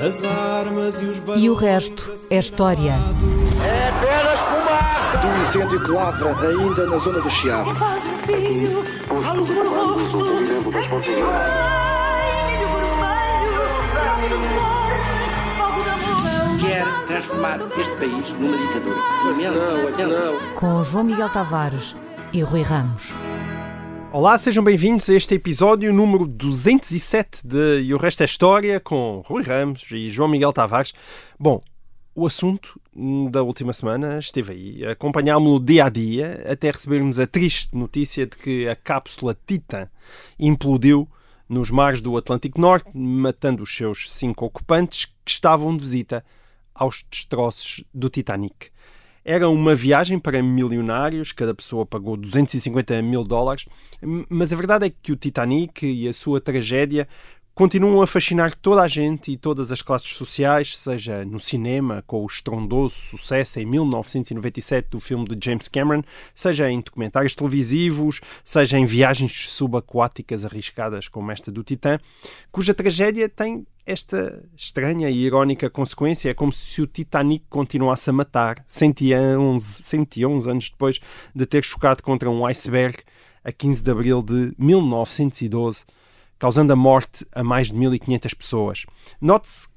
As armas e os E o resto é história. É apenas fumaça! Do incêndio que lavra ainda na zona do Chiado. Faz um filho, falo por rosto. Quer transformar este país numa ditadura. Lamento, lamento. Com João Miguel Tavares e Rui Ramos. Olá, sejam bem-vindos a este episódio número 207 de E o Resto é História com Rui Ramos e João Miguel Tavares. Bom, o assunto da última semana esteve aí. Acompanhámo-lo dia a dia até recebermos a triste notícia de que a cápsula Titan implodiu nos mares do Atlântico Norte, matando os seus cinco ocupantes que estavam de visita aos destroços do Titanic. Era uma viagem para milionários, cada pessoa pagou 250 mil dólares, mas a verdade é que o Titanic e a sua tragédia continuam a fascinar toda a gente e todas as classes sociais, seja no cinema, com o estrondoso sucesso em 1997 do filme de James Cameron, seja em documentários televisivos, seja em viagens subaquáticas arriscadas como esta do Titã, cuja tragédia tem esta estranha e irónica consequência. É como se o Titanic continuasse a matar 111, 111 anos depois de ter chocado contra um iceberg a 15 de abril de 1912 causando a morte a mais de 1.500 pessoas. Note-se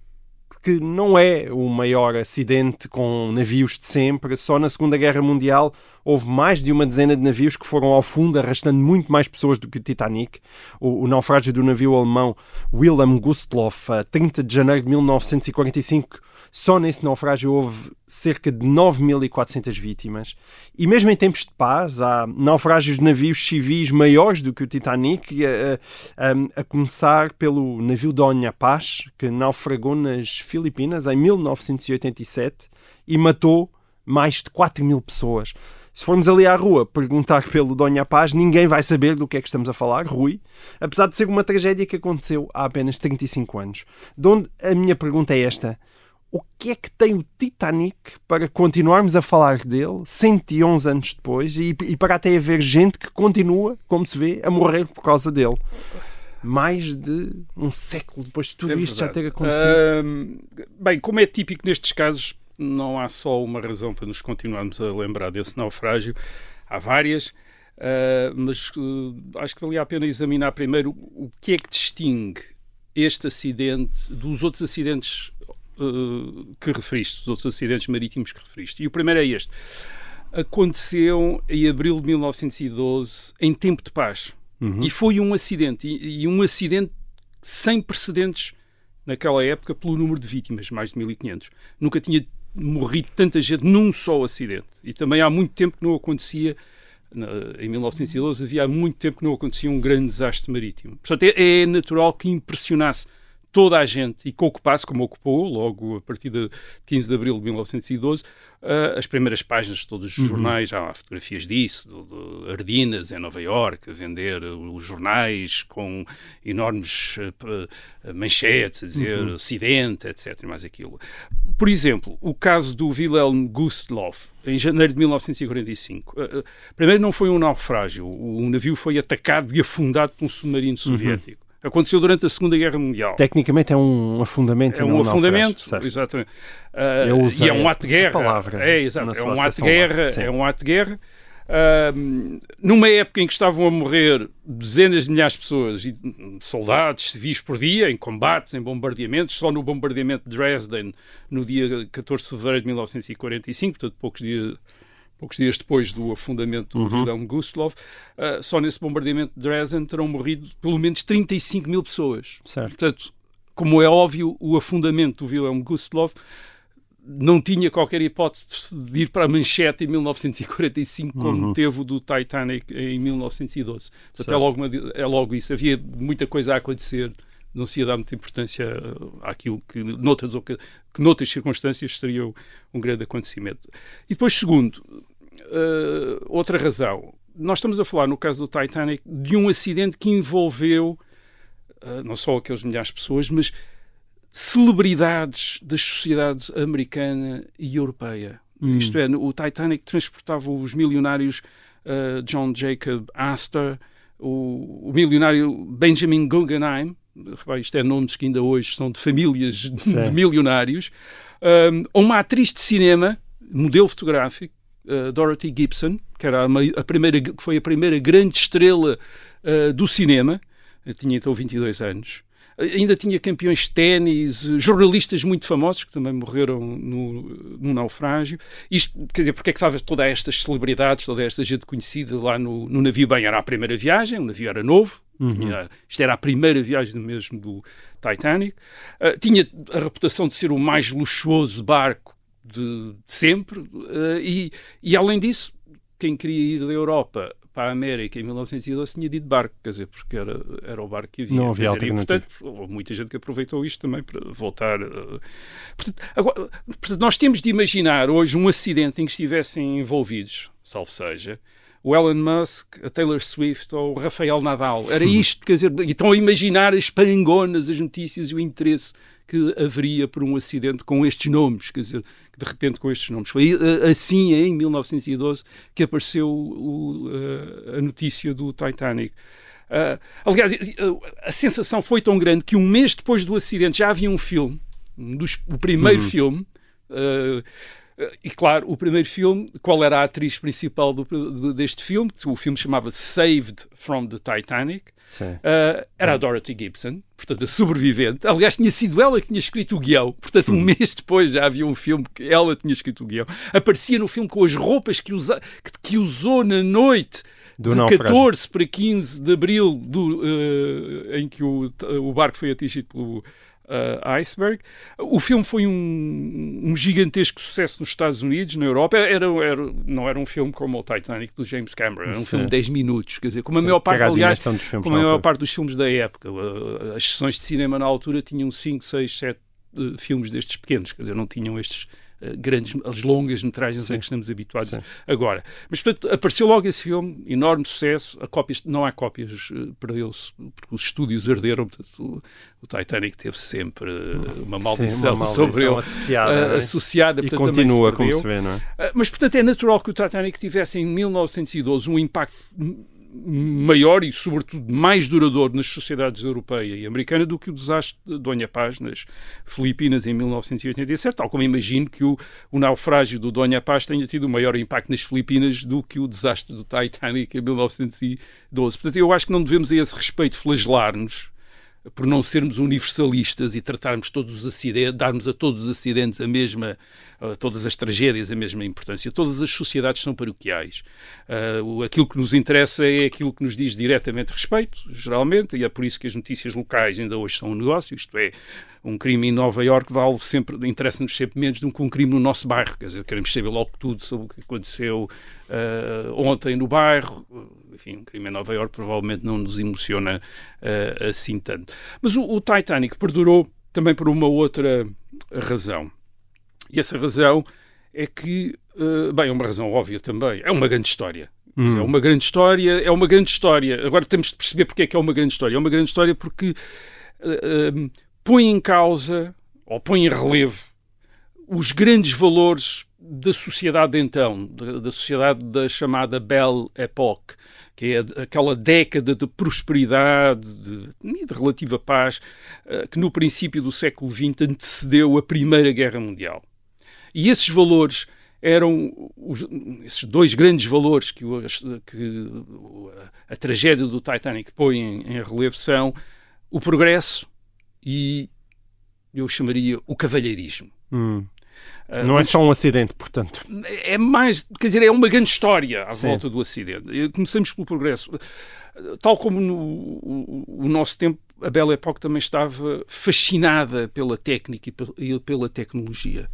que não é o maior acidente com navios de sempre. Só na Segunda Guerra Mundial houve mais de uma dezena de navios que foram ao fundo, arrastando muito mais pessoas do que o Titanic. O, o naufrágio do navio alemão Wilhelm Gustloff, a 30 de janeiro de 1945, só nesse naufrágio houve cerca de 9.400 vítimas. E mesmo em tempos de paz, há naufrágios de navios civis maiores do que o Titanic, a, a, a começar pelo navio Donha Paz, que naufragou nas Filipinas em 1987 e matou mais de 4 mil pessoas. Se formos ali à rua perguntar pelo Donha Paz, ninguém vai saber do que é que estamos a falar, Rui, apesar de ser uma tragédia que aconteceu há apenas 35 anos. De onde a minha pergunta é esta: o que é que tem o Titanic para continuarmos a falar dele 111 anos depois e, e, para até haver gente que continua, como se vê, a morrer por causa dele? Mais de um século depois de tudo é isto já ter acontecido. Bem, como é típico nestes casos, não há só uma razão para nos continuarmos a lembrar desse naufrágio, há várias. ah, mas ah, acho que valia a pena examinar primeiro o que é que distingue este acidente dos outros acidentes uh, que referiste, os outros acidentes marítimos que referiste. E o primeiro é este. Aconteceu em abril de 1912, em tempo de paz. E foi um acidente. E, e um acidente sem precedentes naquela época pelo número de vítimas, mais de 1500. Nunca tinha morrido tanta gente num só acidente. E também há muito tempo que não acontecia em 1912 havia há muito tempo que não acontecia um grande desastre marítimo. Portanto, é, é natural que impressionasse toda a gente e que ocupasse, como ocupou, logo a partir de 15 de abril de 1912, ah, as primeiras páginas de todos os jornais. Há fotografias disso, do, de Ardinas, em Nova Iorque, a vender uh, os jornais com enormes ah, manchetes, a dizer acidente, etc. mais aquilo. Por exemplo, o caso do Wilhelm Gustloff, em janeiro de 1945. Uh, uh, Primeiro, não foi um naufrágio. O o navio foi atacado e afundado por um submarino soviético. Aconteceu durante a Segunda Guerra Mundial. Tecnicamente é um afundamento. É e um afundamento, exatamente. Uh, Eu usei e é um ato de guerra. palavra é, exato. É um ato de lá, guerra. É um ato de guerra. Uh, numa época em que estavam a morrer dezenas de milhares de pessoas, e soldados, civis por dia, em combates, em bombardeamentos, só no bombardeamento de Dresden, no dia 14 de fevereiro de 1945, portanto, poucos dias, poucos dias depois do afundamento do Wilhelm Gustloff, uh, só nesse bombardeamento de Dresden terão morrido pelo menos 35 mil pessoas. Certo. Portanto, como é óbvio, o afundamento do Wilhelm Gustloff não tinha qualquer hipótese de ir para a manchete em 1945, como teve o do Titanic em 1912. Portanto, é logo, uma- é logo isso. Havia muita coisa a acontecer, não se ia dar muita importância uh, àquilo que noutras, que noutras circunstâncias seria um grande acontecimento. E depois, segundo, uh, outra razão. Nós estamos a falar, no caso do Titanic, de um acidente que envolveu uh, não só aqueles milhares de pessoas, mas celebridades das sociedades americana e europeia. Isto é, o Titanic transportava os milionários uh, John Jacob Astor, o, o milionário Benjamin Guggenheim, repare, isto é nomes que ainda hoje são de famílias de milionários, um, uma atriz de cinema, modelo fotográfico, uh, Dorothy Gibson, que era a, mei- a primeira, que foi a primeira grande estrela uh, do cinema, Eu tinha então 22 anos. Ainda tinha campeões de ténis, eh, jornalistas muito famosos que também morreram no, no naufrágio. Isto, quer dizer, porque é que estava todas estas celebridades, toda esta gente conhecida lá no, no navio? Bem, era a primeira viagem, o navio era novo, tinha- isto era a primeira viagem mesmo do Titanic. Ah, tinha a reputação de ser o mais luxuoso barco de, de sempre, ah, e, e além disso, quem queria ir da Europa para a América em 1912 tinha de ir de barco, quer dizer, porque era, era o barco que havia. Não havia dizer, e, portanto, houve muita gente que aproveitou isto também para voltar. eh, Portanto, agora, portanto, nós temos de imaginar hoje um acidente em que estivessem envolvidos, salvo seja, o Elon Musk, a Taylor Swift ou o Rafael Nadal. Era isto, quer dizer, e estão a imaginar as parangonas, as notícias e o interesse que haveria por um acidente com estes nomes, quer dizer, de repente com estes nomes. Foi eh, assim, em 1912, que apareceu o, eh, a notícia do Titanic. Ah, aliás, eh, a sensação foi tão grande que um mês depois do acidente já havia um filme, um dos- o primeiro filme. ah, e claro, o primeiro filme, qual era a atriz principal do- de- deste filme? O filme chamava-se Saved from the Titanic. Uh, era a Dorothy Gibson, portanto, a sobrevivente. Aliás, tinha sido ela que tinha escrito o guião. Portanto, um mês depois já havia um filme que ela tinha escrito o guião. Aparecia no filme com as roupas que, usa, que, que usou na noite Do de naufrágio. 14 para 15 de abril, do, uh, em que o, o barco foi atingido pelo uh, iceberg. O filme foi um, um gigantesco sucesso nos Estados Unidos, na Europa. Era, era, não era um filme como o Titanic do James Cameron, era um Sim. filme de 10 minutos, quer dizer, como a Sim, maior que parte, a aliás, dimensão dos filmes como a maior parte dos filmes da época. Uh, As sessões de cinema na altura tinham 5, 6, 7 uh, filmes destes pequenos, quer dizer, não tinham estes grandes, as longas metragens a que estamos habituados Sim. agora. Mas, portanto, apareceu logo esse filme, enorme sucesso, a cópias, não há cópias, uh, perdeu-se, porque os estúdios arderam, portanto, o, Titanic teve sempre uh, uma maldição, uma maldição sobre ele associada, uh, associada, E portanto, continua, se como se vê, não é? Uh, Mas, portanto, é natural que o Titanic tivesse em 1912 um impacto maior e, sobretudo, mais duradouro nas sociedades europeia e americana do que o desastre de Donha Paz nas Filipinas em 1987, tal como imagino que o, o naufrágio do Donha Paz tenha tido maior impacto nas Filipinas do que o desastre do Titanic em 1912. Portanto, eu acho que não devemos, a esse respeito, flagelar-nos por não sermos universalistas e tratarmos todos os acidentes, darmos a todos os acidentes a mesma, a todas as tragédias a mesma importância. Todas as sociedades são paroquiais. O- aquilo que nos interessa é aquilo que nos diz diretamente respeito, geralmente, e é por isso que as notícias locais ainda hoje são um negócio, isto é, um crime em Nova Iorque vale sempre, interessa-nos sempre menos do que um crime no nosso bairro, quer dizer, queremos saber logo tudo sobre o que aconteceu ah, ontem no bairro, enfim, um crime em Nova Iorque provavelmente não nos emociona ah, assim tanto. Mas o, o Titanic perdurou também por uma outra razão. E essa razão é que, ah, bem, é uma razão óbvia também, é uma grande história. Dizer, É uma grande história, é uma grande história. Agora temos de perceber porque é que é uma grande história. É uma grande história porque ah, ah, põe em causa, ou põe em relevo, os grandes valores da sociedade de então, da, da sociedade da chamada Belle Époque, que é aquela década de prosperidade de, e de relativa paz eh, que no princípio do século XX antecedeu a Primeira Guerra Mundial. E esses valores eram os- esses dois grandes valores que, o- que a, a tragédia do Titanic põe em, em relevo são o progresso e eu chamaria o cavalheirismo. Hum. Ah, Não é só um acidente, portanto. é mais, quer dizer, é uma grande história à Sim. volta do acidente. Começamos pelo progresso. Tal como no o, o nosso tempo, a Belle Époque também estava fascinada pela técnica e pel- pela tecnologia.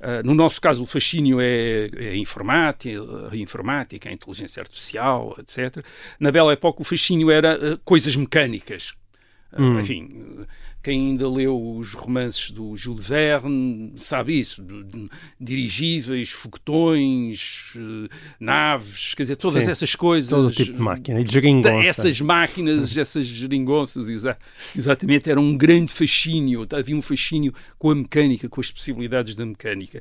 Ah, no nosso caso, o fascínio é, é a informática, a informática, a inteligência artificial, etc. Na Belle Époque, o fascínio era ah, coisas mecânicas. Ah, Enfim, eh, quem ainda leu os romances do Jules Verne sabe isso. Dirigíveis, foguetões, eh, naves, quer dizer, todas Sim, essas coisas. Todo tipo de máquina. E de geringonça. Essas máquinas, essas geringonças, exa- exatamente, era um grande fascínio. Havia um fascínio com a mecânica, com as possibilidades da mecânica.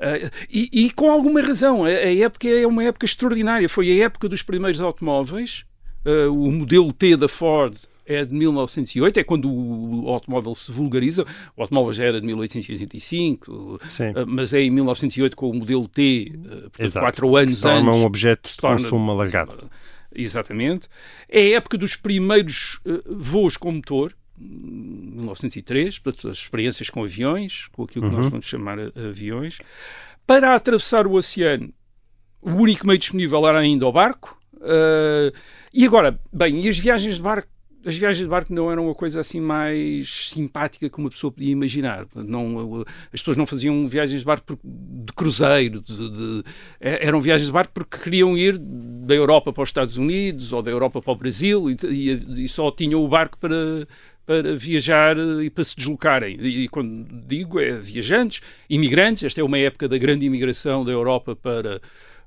Ah, e, e com alguma razão. A, a época é uma época extraordinária. Foi a época dos primeiros automóveis. Ah, o modelo T da Ford é de 1908, é quando o automóvel se vulgariza. O automóvel já era de 1885, Sim. eh, mas é em 1908 com o modelo T, eh, portanto, Exato. quatro anos Se torna antes. um objeto de torna- consumo alargado. Exatamente. É a época dos primeiros eh, voos com motor, 1903, portanto, as experiências com aviões, com aquilo que nós vamos chamar aviões. Para atravessar o oceano, o único meio disponível era ainda o barco. eh, e agora, bem, e as viagens de barco? As viagens de barco não eram uma coisa assim mais simpática que uma pessoa podia imaginar. Não, as pessoas não faziam viagens de barco de cruzeiro, de- de- eh, eram viagens de barco porque queriam ir da Europa para os Estados Unidos ou da Europa para o Brasil e, e- e só tinham o barco para, para viajar e para se deslocarem. E, e quando digo é viajantes, imigrantes, esta é uma época da grande imigração da Europa para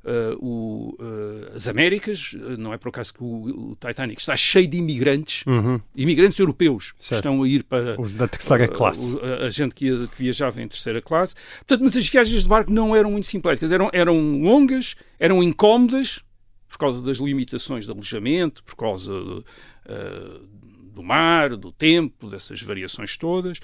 eh, o, eh, as Américas, Eh, não é por acaso que o, o Titanic está cheio de imigrantes, Uhum. imigrantes europeus que Certo. estão a ir para Os da terceira classe. a, a gente que, ia- que viajava em terceira classe. Portanto, mas as viagens de barco não eram muito simpáticas, eram, eram longas, eram incómodas por causa das limitações de alojamento, por causa do mar, do tempo, dessas variações todas.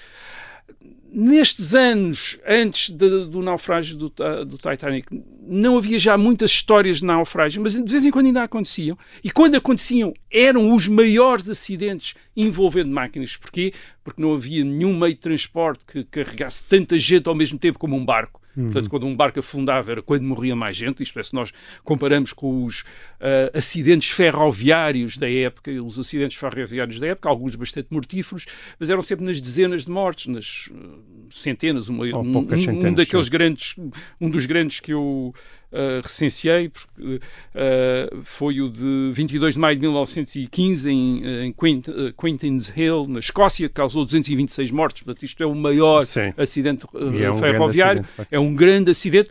Nestes anos, antes de- do naufrágio do, do Titanic, não havia já muitas histórias de naufrágio, mas de vez em quando ainda aconteciam. E quando aconteciam, eram os maiores acidentes envolvendo máquinas. Porquê? Porque não havia nenhum meio de transporte que carregasse tanta gente ao mesmo tempo como um barco. Portanto, quando um barco afundava era quando morria mais gente. Isto é, se nós comparamos com os ah, acidentes ferroviários da época, os acidentes ferroviários da época, alguns bastante mortíferos, mas eram sempre nas dezenas de mortes, nas ah, centenas, uma, um, poucas um- centenas, daqueles sim. grandes, um dos grandes que eu ah, recenseei porque, ah, foi o de 22 de maio de 1915 em, em Quint, Quintins Hill, na Escócia, que causou 226 mortes. Portanto, isto é o maior Sim. acidente E é um ferroviário. é um grande acidente.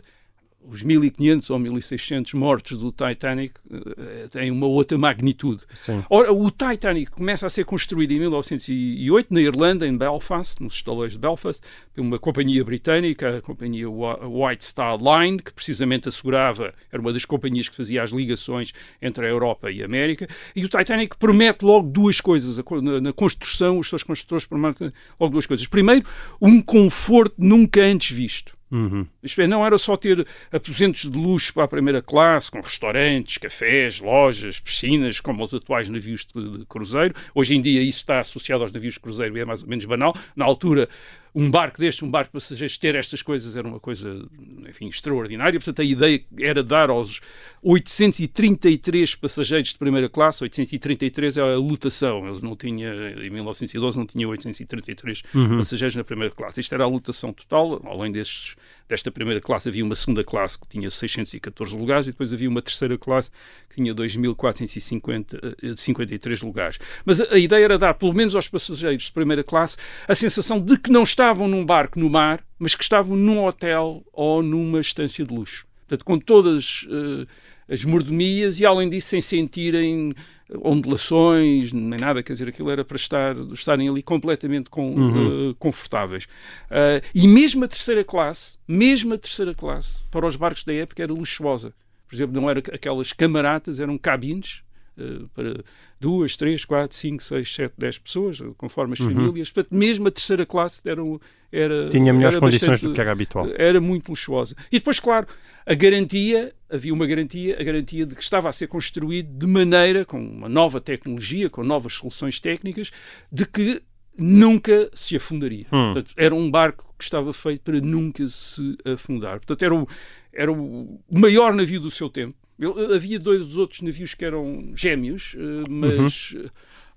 Os 1500 ou 1600 mortos do Titanic eh, têm uma outra magnitude. Sim. Ora, o Titanic começa a ser construído em 1908 na Irlanda, em Belfast, nos estaleiros de Belfast, por uma companhia britânica, a companhia White Star Line, que precisamente assegurava, era uma das companhias que fazia as ligações entre a Europa e a América. E o Titanic promete logo duas coisas. Na construção, os seus construtores prometem logo duas coisas. Primeiro, um conforto nunca antes visto. Uhum. Isto é, não era só ter aposentos de luxo para a primeira classe, com restaurantes, cafés, lojas, piscinas, como os atuais navios de, de cruzeiro. Hoje em dia isso está associado aos navios de cruzeiro e é mais ou menos banal. Na altura, um barco deste, um barco de passageiros, ter estas coisas era uma coisa, enfim, extraordinária. Portanto, a ideia era dar aos 833 passageiros de primeira classe, 833 é a lotação, eles não tinham, em 1912 não tinha 833 passageiros na primeira classe. Isto era a lotação total, além destes, desta primeira classe havia uma segunda classe que tinha 614 lugares e depois havia uma terceira classe que tinha 2.453 lugares. Mas a, a ideia era dar, pelo menos aos passageiros de primeira classe, a sensação de que não estavam num barco no mar, mas que estavam num hotel ou numa estância de luxo. Portanto, com todas eh, as mordomias e, além disso, sem sentirem ondulações, nem nada, quer dizer, aquilo era para estar, estarem ali completamente com, eh, confortáveis. Eh, e mesmo a terceira classe, mesmo a terceira classe, para os barcos da época era luxuosa. Por exemplo, não eram aquelas camaratas, eram cabines eh, para duas, três, quatro, cinco, seis, sete, dez pessoas, conforme as famílias. Portanto, mesmo a terceira classe era, era Tinha melhores era condições bastante- do que era habitual. era muito luxuosa. E depois, claro, a garantia, havia uma garantia, a garantia de que estava a ser construído de maneira, com uma nova tecnologia, com novas soluções técnicas, de que nunca se afundaria. Hum. Portanto, era um barco que estava feito para nunca se afundar. Portanto, era o, era o maior navio do seu tempo. Ele- havia dois outros navios que eram gêmeos, eh, mas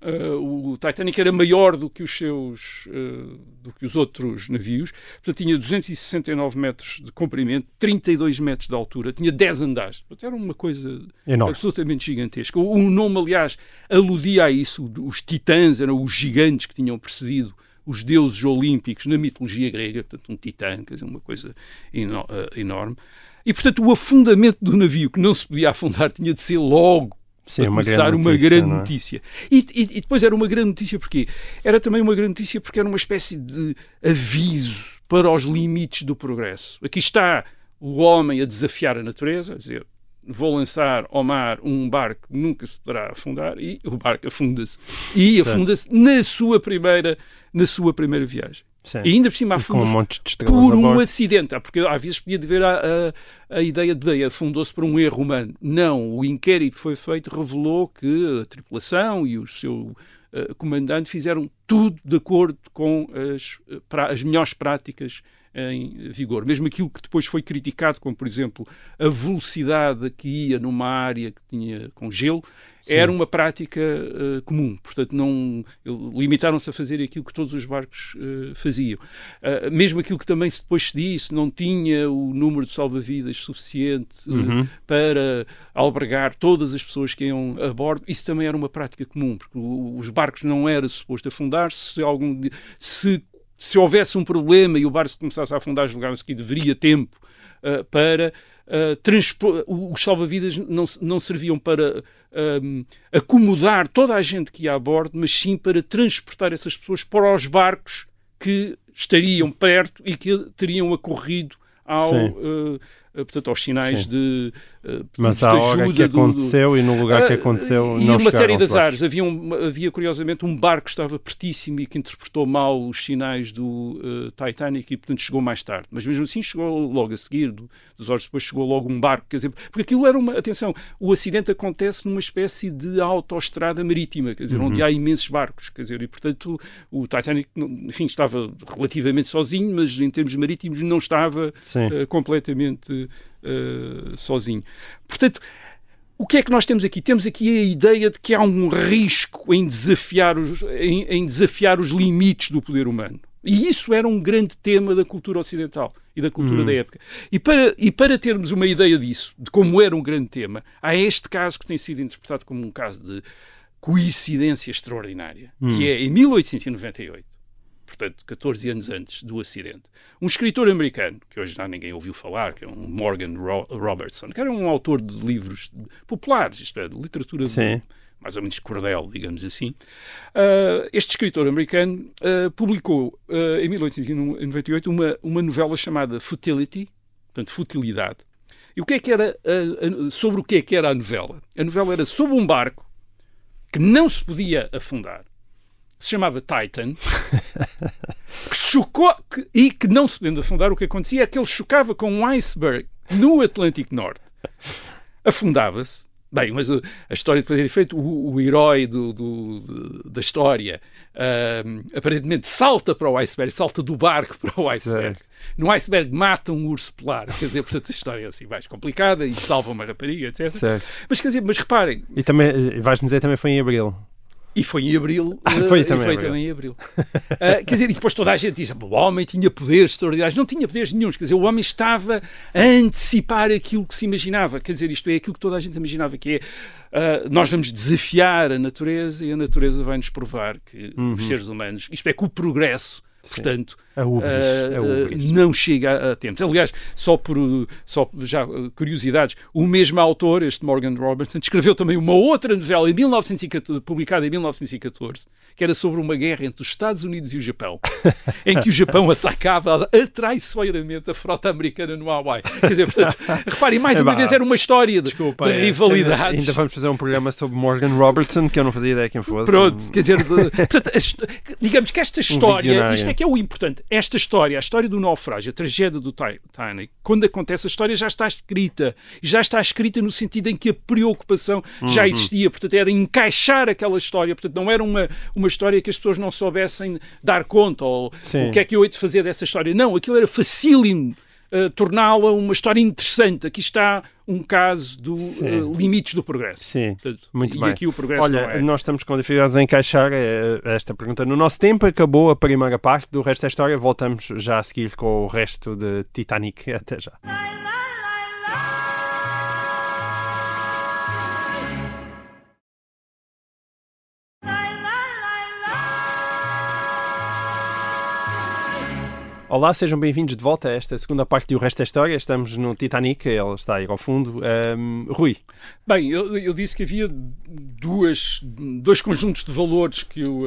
eh, o Titanic era maior do que os seus eh, do que os outros navios. Portanto, tinha 269 metros de comprimento, 32 metros de altura, tinha 10 andares. Portanto, era uma coisa Enorme. absolutamente gigantesca. O, o nome, aliás, aludia a isso. Os titãs eram os gigantes que tinham precedido os deuses olímpicos na mitologia grega, portanto, um titã, quer dizer, uma coisa eno- enorme. E, portanto, o afundamento do navio, que não se podia afundar, tinha de ser logo Sim, para uma começar grande uma notícia, grande é? notícia. E, e- e depois era uma grande notícia porque era também uma grande notícia porque era uma espécie de aviso para os limites do progresso. Aqui está o homem a desafiar a natureza, a dizer vou lançar ao mar um barco que nunca se poderá afundar e o barco afunda-se. E afunda-se na sua primeira, na sua primeira viagem. Sim. E ainda por cima com um por um acidente. Ah, Porque às vezes podia haver a, a, a ideia de bem, afundou-se por um erro humano. Não, o inquérito que foi feito revelou que a tripulação e o seu eh, comandante fizeram tudo de acordo com as, eh, pra- as melhores práticas em vigor. Mesmo aquilo que depois foi criticado, como por exemplo a velocidade que ia numa área que tinha com gelo, era uma prática eh, comum. Portanto, não limitaram-se a fazer aquilo que todos os barcos eh, faziam. Uh, mesmo aquilo que também se depois se disse, não tinha o número de salva-vidas suficiente uh, Uhum. para albergar todas as pessoas que iam a bordo, isso também era uma prática comum, porque os barcos não era suposto afundar, se algum se se houvesse um problema e o barco começasse a afundar, julgava-se que deveria tempo uh, para uh, transpor- os salva-vidas não, não serviam para um, acomodar toda a gente que ia a bordo, mas sim para transportar essas pessoas para os barcos que estariam perto e que teriam acorrido ao, uh, portanto, aos sinais Sim. de, Mas à hora que do- do- aconteceu e no lugar que ah, aconteceu e não uma chegaram série barcos. azares. Havia, um- havia, curiosamente, um barco que estava pertíssimo e que interpretou mal os sinais do eh, Titanic e, portanto, chegou mais tarde. Mas mesmo assim chegou logo a seguir, do- dos horas depois chegou logo um barco. Quer dizer, porque aquilo era uma. Atenção, o acidente acontece numa espécie de autoestrada marítima, quer dizer, Uhum. onde há imensos barcos. Quer dizer, e, portanto, o Titanic, enfim, estava relativamente sozinho, mas em termos marítimos não estava eh, completamente eh, sozinho. Portanto, o que é que nós temos aqui? Temos aqui a ideia de que há um risco em desafiar os, em, em desafiar os limites do poder humano. E isso era um grande tema da cultura ocidental e da cultura da época. E para, e para termos uma ideia disso, de como era um grande tema, há este caso que tem sido interpretado como um caso de coincidência extraordinária, que é em 1898 portanto, 14 anos antes do acidente, um escritor americano, que hoje já ninguém ouviu falar, que é um Morgan Ro- Robertson, que era um autor de livros populares, isto é, de literatura Sim. mais ou menos cordel, digamos assim. Ah, este escritor americano ah, publicou ah, em 1898 uma, uma novela chamada Futility, portanto, Futilidade. E o que é que era, a- sobre o que é que era a novela? A novela era sobre um barco que não se podia afundar, se chamava Titan, que chocou que- e que não se podendo afundar, o que acontecia é que ele chocava com um iceberg no Atlântico Norte, afundava-se. Bem, mas uh, a história depois é diferente. O, o herói do, do- de- da história ahm, aparentemente salta para o iceberg, salta do barco para o iceberg. Certo. No iceberg mata um urso polar. Quer dizer, portanto, a história é assim mais complicada e salva uma rapariga, etc. Certo. Mas quer dizer, mas reparem, E também, eh, vais-me dizer, também foi em Abril. E foi em abril. Foi eh, também foi em abril. também em abril. Ah, quer dizer, e depois toda a gente diz: o homem tinha poderes extraordinários. Não tinha poderes nenhums. Quer dizer, o homem estava a antecipar aquilo que se imaginava. Quer dizer, isto é aquilo que toda a gente imaginava, que é ah, nós vamos desafiar a natureza e a natureza vai nos provar que Uhum. os seres humanos, isto é, que o progresso. Portanto, A ah, a ah, não chega a, a tempo. Aliás, só por só já uh, curiosidades, o mesmo autor, este Morgan Robertson, escreveu também uma outra novela em 1914, publicada em 1914, que era sobre uma guerra entre os Estados Unidos e o Japão, em que o Japão atacava atraiçoeiramente a frota americana no Hawaii. Quer dizer, portanto, reparem, mais uma vez era uma história de, Desculpa, de é, rivalidades. Ainda vamos fazer um programa sobre Morgan Robertson, que eu não fazia ideia quem fosse. Pronto, quer dizer, de- portanto, a digamos que esta história, visionário. isto é que é o importante, esta história, a história do naufrágio, a tragédia do Titanic, quando acontece, a história já está escrita, já está escrita no sentido em que a preocupação já Uhum. existia, portanto, era encaixar aquela história, portanto, não era uma, uma história que as pessoas não soubessem dar conta, ou Sim. o que é que eu hei de fazer dessa história, não, aquilo era facílimo. Eh, torná-la uma história interessante. Aqui está um caso do eh, limites do progresso. Sim, Portanto, muito e bem. aqui o progresso Olha, não é. nós estamos com dificuldades em encaixar eh, esta pergunta no nosso tempo. Acabou a primeira parte do resto da história. Voltamos já a seguir com o resto de Titanic. Até já. Olá, sejam bem-vindos de volta a esta segunda parte do resto da história. Estamos no Titanic, ele está aí ao fundo. Ahm, Rui, Bem, eu, eu disse que havia duas, dois conjuntos de valores que eu,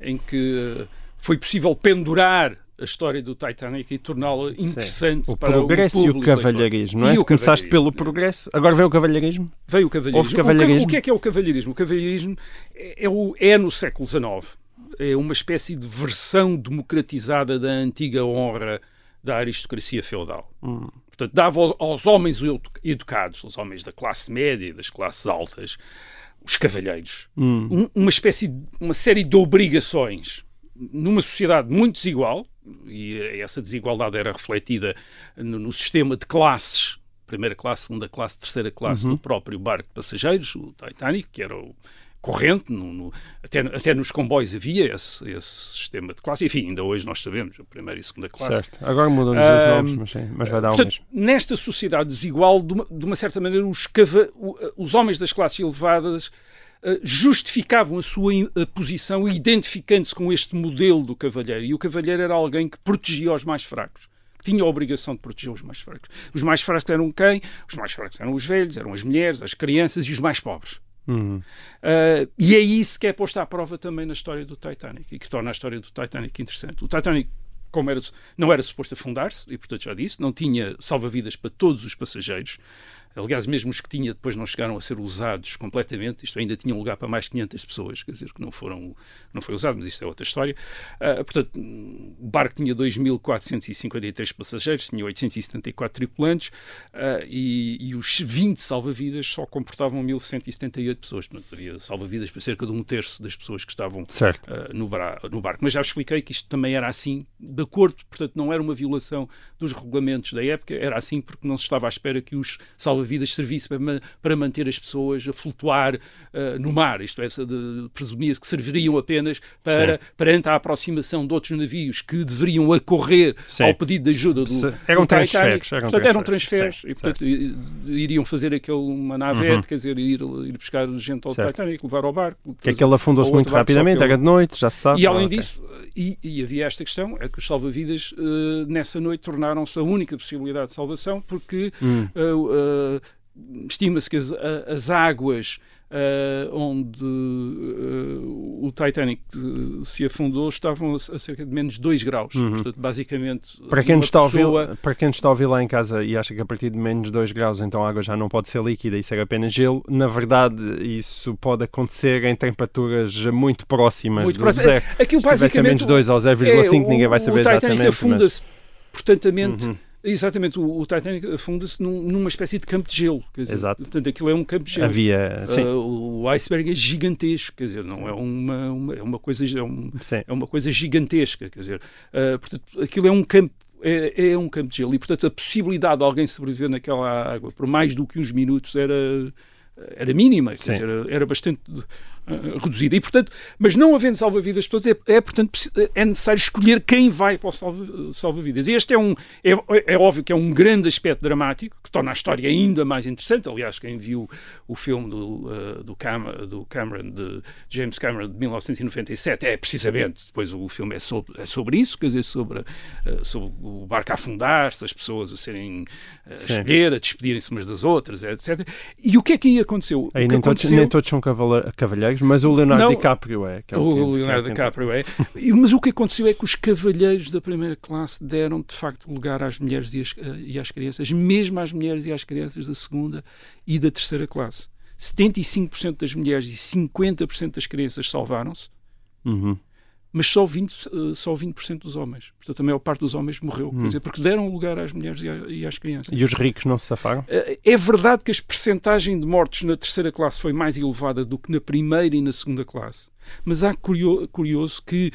eh, em que eh, foi possível pendurar a história do Titanic e torná-la interessante O para progresso o e o cavalheirismo, não é? E Tu começaste pelo progresso, agora vem o cavalheirismo? Veio o cavalheirismo. Houve cavalheirismo? O, que, o que é que é o cavalheirismo? O cavalheirismo é, é o- é no século XIX. É uma espécie de versão democratizada da antiga honra da aristocracia feudal. Hum. Portanto, dava aos- homens edu- educados, aos homens da classe média e das classes altas, os cavalheiros, Hum. um- uma espécie, de- uma série de obrigações numa sociedade muito desigual, e essa desigualdade era refletida no, no sistema de classes, primeira classe, segunda classe, terceira classe do próprio barco de passageiros, o Titanic, que era o corrente, no- no- até, até nos comboios havia esse, esse sistema de classe, enfim, ainda hoje nós sabemos, a primeira e segunda classe. Certo. Agora mudam-nos os Ahm, nomes, mas, sim, mas vai dar Portanto, nesta sociedade desigual, de uma, de uma certa maneira, os, cava- o- os homens das classes elevadas eh, justificavam a sua a posição identificando-se com este modelo do cavalheiro. E o cavalheiro era alguém que protegia os mais fracos. que Tinha a obrigação de proteger os mais fracos. Os mais fracos eram quem? Os mais fracos eram os velhos, eram as mulheres, as crianças e os mais pobres. Uhum. Uh, e é isso que é posto à prova também na história do Titanic e que torna a história do Titanic interessante. O Titanic, como era, não era suposto afundar-se, e portanto já disse, não tinha salva-vidas para todos os passageiros. Aliás, mesmo os que tinha depois não chegaram a ser usados completamente. Isto ainda tinha lugar para mais 500 pessoas, quer dizer, que não foram, não foi usado, mas isto é outra história. Uh, portanto, o barco tinha 2.453 passageiros, tinha 874 tripulantes uh, e, e os 20 salva-vidas só comportavam 1.178 pessoas. Portanto, havia salva-vidas para cerca de um terço das pessoas que estavam uh, no, no barco. Mas já expliquei que isto também era assim, de acordo, portanto, não era uma violação dos regulamentos da época, era assim porque não se estava à espera que os salva-vidas servissem para, ma- para manter as pessoas a flutuar uh, no mar. Isto é, se de- presumia-se que serviriam apenas para, perante a aproximação de outros navios que deveriam acorrer Sim. ao pedido de ajuda do, do eram Titanic. transferes, eram portanto, eram transferes. e, portanto, iriam fazer aquele uma navete, quer dizer, ir, ir buscar gente ao Certo. Titanic, levar ao barco. Que aquele afundou-se muito rapidamente, era de noite, já se sabe. e além Ah, ok. disso, e, e havia esta questão, é que os salva-vidas eh, nessa noite tornaram-se a única possibilidade de salvação, porque Hum. eh, eh, estima-se que as, as águas eh, onde eh, o Titanic eh, se afundou estavam a, cerca de menos 2 graus. Portanto, basicamente, Uhum. Para quem, está a ouvir, pessoa- para quem está a ouvir lá em casa e acha que a partir de menos 2 graus então a água já não pode ser líquida e ser apenas gelo, na verdade isso pode acontecer em temperaturas muito próximas Muito do próximo. zero. Aquilo Se basicamente menos 2 ou 0,5 É, ninguém vai o- saber o Titanic exatamente. mas- afunda-se, portantamente, Uhum. Exatamente, o, o Titanic afunda-se num- numa espécie de campo de gelo. Quer dizer, Exato. Portanto, aquilo é um campo de gelo. Havia, Uh, o iceberg é gigantesco, quer dizer, não é uma, uma- é uma coisa é, um- é uma coisa gigantesca, quer dizer, uh, portanto, aquilo é um campo é, é um campo de gelo e portanto a possibilidade de alguém sobreviver naquela água por mais do que uns minutos era era mínima, quer dizer, era, era bastante uh, reduzida e portanto, mas não havendo salva-vidas todos, é, é portanto possi- é necessário escolher quem vai para o salva- salva-vidas. E este é um é, é óbvio que é um grande aspecto dramático que torna a história ainda mais interessante. Aliás, quem viu o filme do, uh, do, Cam do Cameron, de James Cameron, de 1997, é precisamente, depois o filme é sobre, é sobre isso, quer dizer, sobre, uh, sobre o barco a afundar-se, as pessoas a serem a Sim. escolher, a despedirem-se umas das outras, etc. E o que é que aí aconteceu? Aí o que nem, todos, aconteceu... nem todos são cavala- mas o Leonardo Não, DiCaprio é. que é O que- Leonardo é DiCaprio é. Mas o que aconteceu é que os cavalheiros da primeira classe deram de facto lugar às mulheres e às, eh, e às crianças, mesmo às mulheres e às crianças da segunda e da terceira classe. 75% das mulheres e 50% das crianças salvaram-se, Uhum. Mas só 20%, eh, só 20 dos homens. Portanto, a maior parte dos homens morreu. Hum. Dizer, porque deram lugar às mulheres e e às crianças. E os ricos não se safaram? Eh, É verdade que a percentagem de mortes na terceira classe foi mais elevada do que na primeira e na segunda classe, mas há curio- curioso que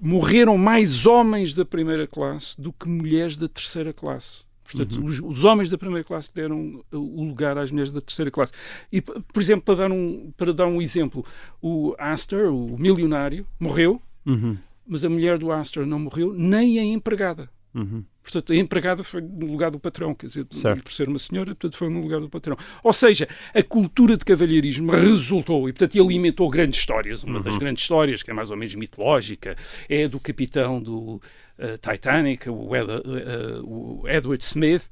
morreram mais homens da primeira classe do que mulheres da terceira classe. Portanto, os, os homens da primeira classe deram uh, o lugar às mulheres da terceira classe. E, por exemplo, para dar um, para dar um exemplo, o Astor, o milionário, morreu, Uhum. mas a mulher do Astor não morreu, nem a empregada. Uhum. Portanto, a empregada foi no lugar do patrão, quer dizer, Certo. por ser uma senhora, portanto, foi no lugar do patrão. Ou seja, a cultura de cavalheirismo resultou e, portanto, alimentou grandes histórias. Uma Uhum. das grandes histórias, que é mais ou menos mitológica, é a do capitão do eh, Titanic, o, Ed- eh, o Edward Smith,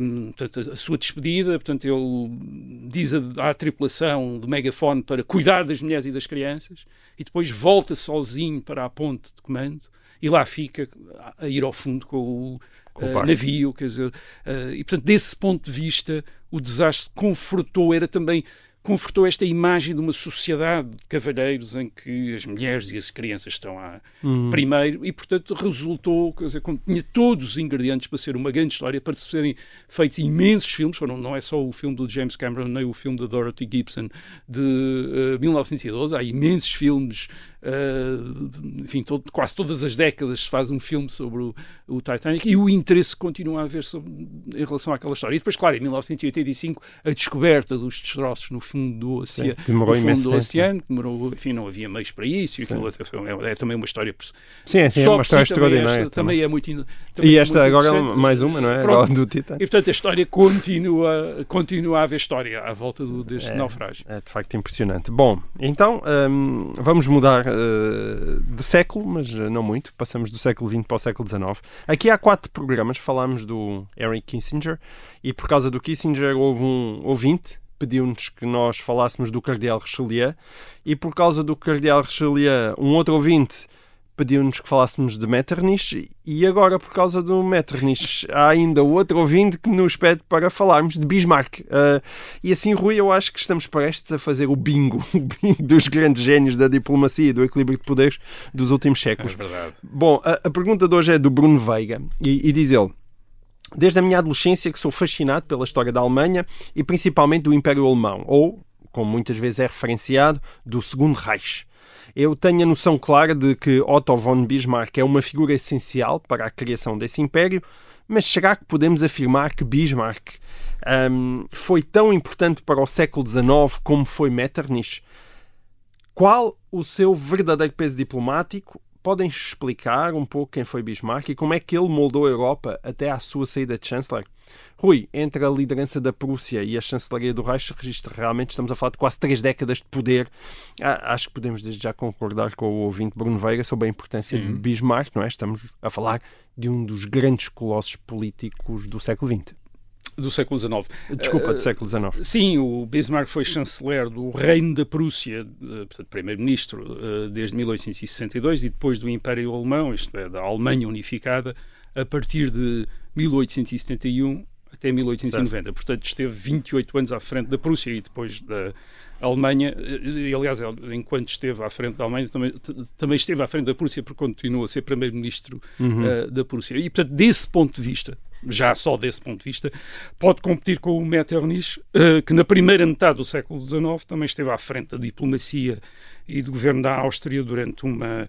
um, portanto, a sua despedida, portanto, ele diz à, à tripulação do megafone para cuidar das mulheres e das crianças e depois volta sozinho para a ponte de comando e lá fica a ir ao fundo com o, Com o uh, navio, quer dizer, uh, e portanto, desse ponto de vista, o desastre confortou, era também confortou esta imagem de uma sociedade de cavalheiros em que as mulheres e as crianças estão a primeiro e, portanto, resultou, quer dizer, como tinha todos os ingredientes para ser uma grande história, para serem feitos imensos filmes, foram, não é só o filme do James Cameron, nem o filme da Dorothy Gibson de uh, 1912, há imensos filmes, uh, enfim, todo, quase todas as décadas se faz um filme sobre o, o Titanic e o interesse continua a haver sobre, em relação àquela história. E depois, claro, em 1985, a descoberta dos destroços no fundo do oceano, Sim, demorou fundo do oceano, que demorou, enfim, não havia meios para isso, e aquilo é, é também uma história Sim, sim, é uma si história também extraordinária. esta também. também é muito também E é esta muito agora é mais uma, não é? Pronto. Do Titã. E portanto a história continua, continua a haver história à volta do, deste É. naufrágio. É de facto impressionante. Bom, então hum, vamos mudar uh, de século, mas uh, não muito. Passamos do século XX para o século XIX. Aqui há quatro programas. Falámos do Henry Kissinger e por causa do Kissinger houve um ouvinte pediu-nos que nós falássemos do Cardeal Richelieu e por causa do Cardeal Richelieu um outro ouvinte pediu-nos que falássemos de Metternich e agora, por causa do Metternich, há ainda outro ouvinte que nos pede para falarmos de Bismarck. Uh, e assim, Rui, eu acho que estamos prestes a fazer o bingo, o bingo dos grandes génios da diplomacia e do equilíbrio de poderes dos últimos séculos. verdade. Bom, a, a pergunta de hoje é do Bruno Veiga e, e diz ele. Desde a minha adolescência que sou fascinado pela história da Alemanha e principalmente do Império Alemão, ou, como muitas vezes é referenciado, do Segundo Reich. Eu tenho a noção clara de que Otto von Bismarck é uma figura essencial para a criação desse império, mas será que podemos afirmar que Bismarck hum, foi tão importante para o século XIX como foi Metternich? Qual o seu verdadeiro peso diplomático? Podem explicar um pouco quem foi Bismarck e como é que ele moldou a Europa até à sua saída de chanceler? Rui, entre a liderança da Prússia e a chancelaria do Reich, registra realmente, estamos a falar de quase três décadas de poder. Ah, Acho que podemos desde já concordar com o ouvinte Bruno Veiga sobre a importância de Bismarck, não é? Estamos a falar de um dos grandes colossos políticos do século XX. Do século XIX. Desculpa, do século XIX. Sim, o Bismarck foi chanceler do Reino da Prússia, eh, portanto, primeiro-ministro, eh, desde 1862 e depois do Império Alemão, isto é, da Alemanha unificada, a partir de 1871 até 1890. Portanto, esteve 28 anos à frente da Prússia e depois da Alemanha. E, aliás, enquanto esteve à frente da Alemanha, também, também esteve à frente da Prússia porque continuou a ser primeiro-ministro eh, da Prússia. E, portanto, desse ponto de vista, já só desse ponto de vista, pode competir com o Metternich, eh, que na primeira metade do século XIX também esteve à frente da diplomacia e do governo da Áustria durante uma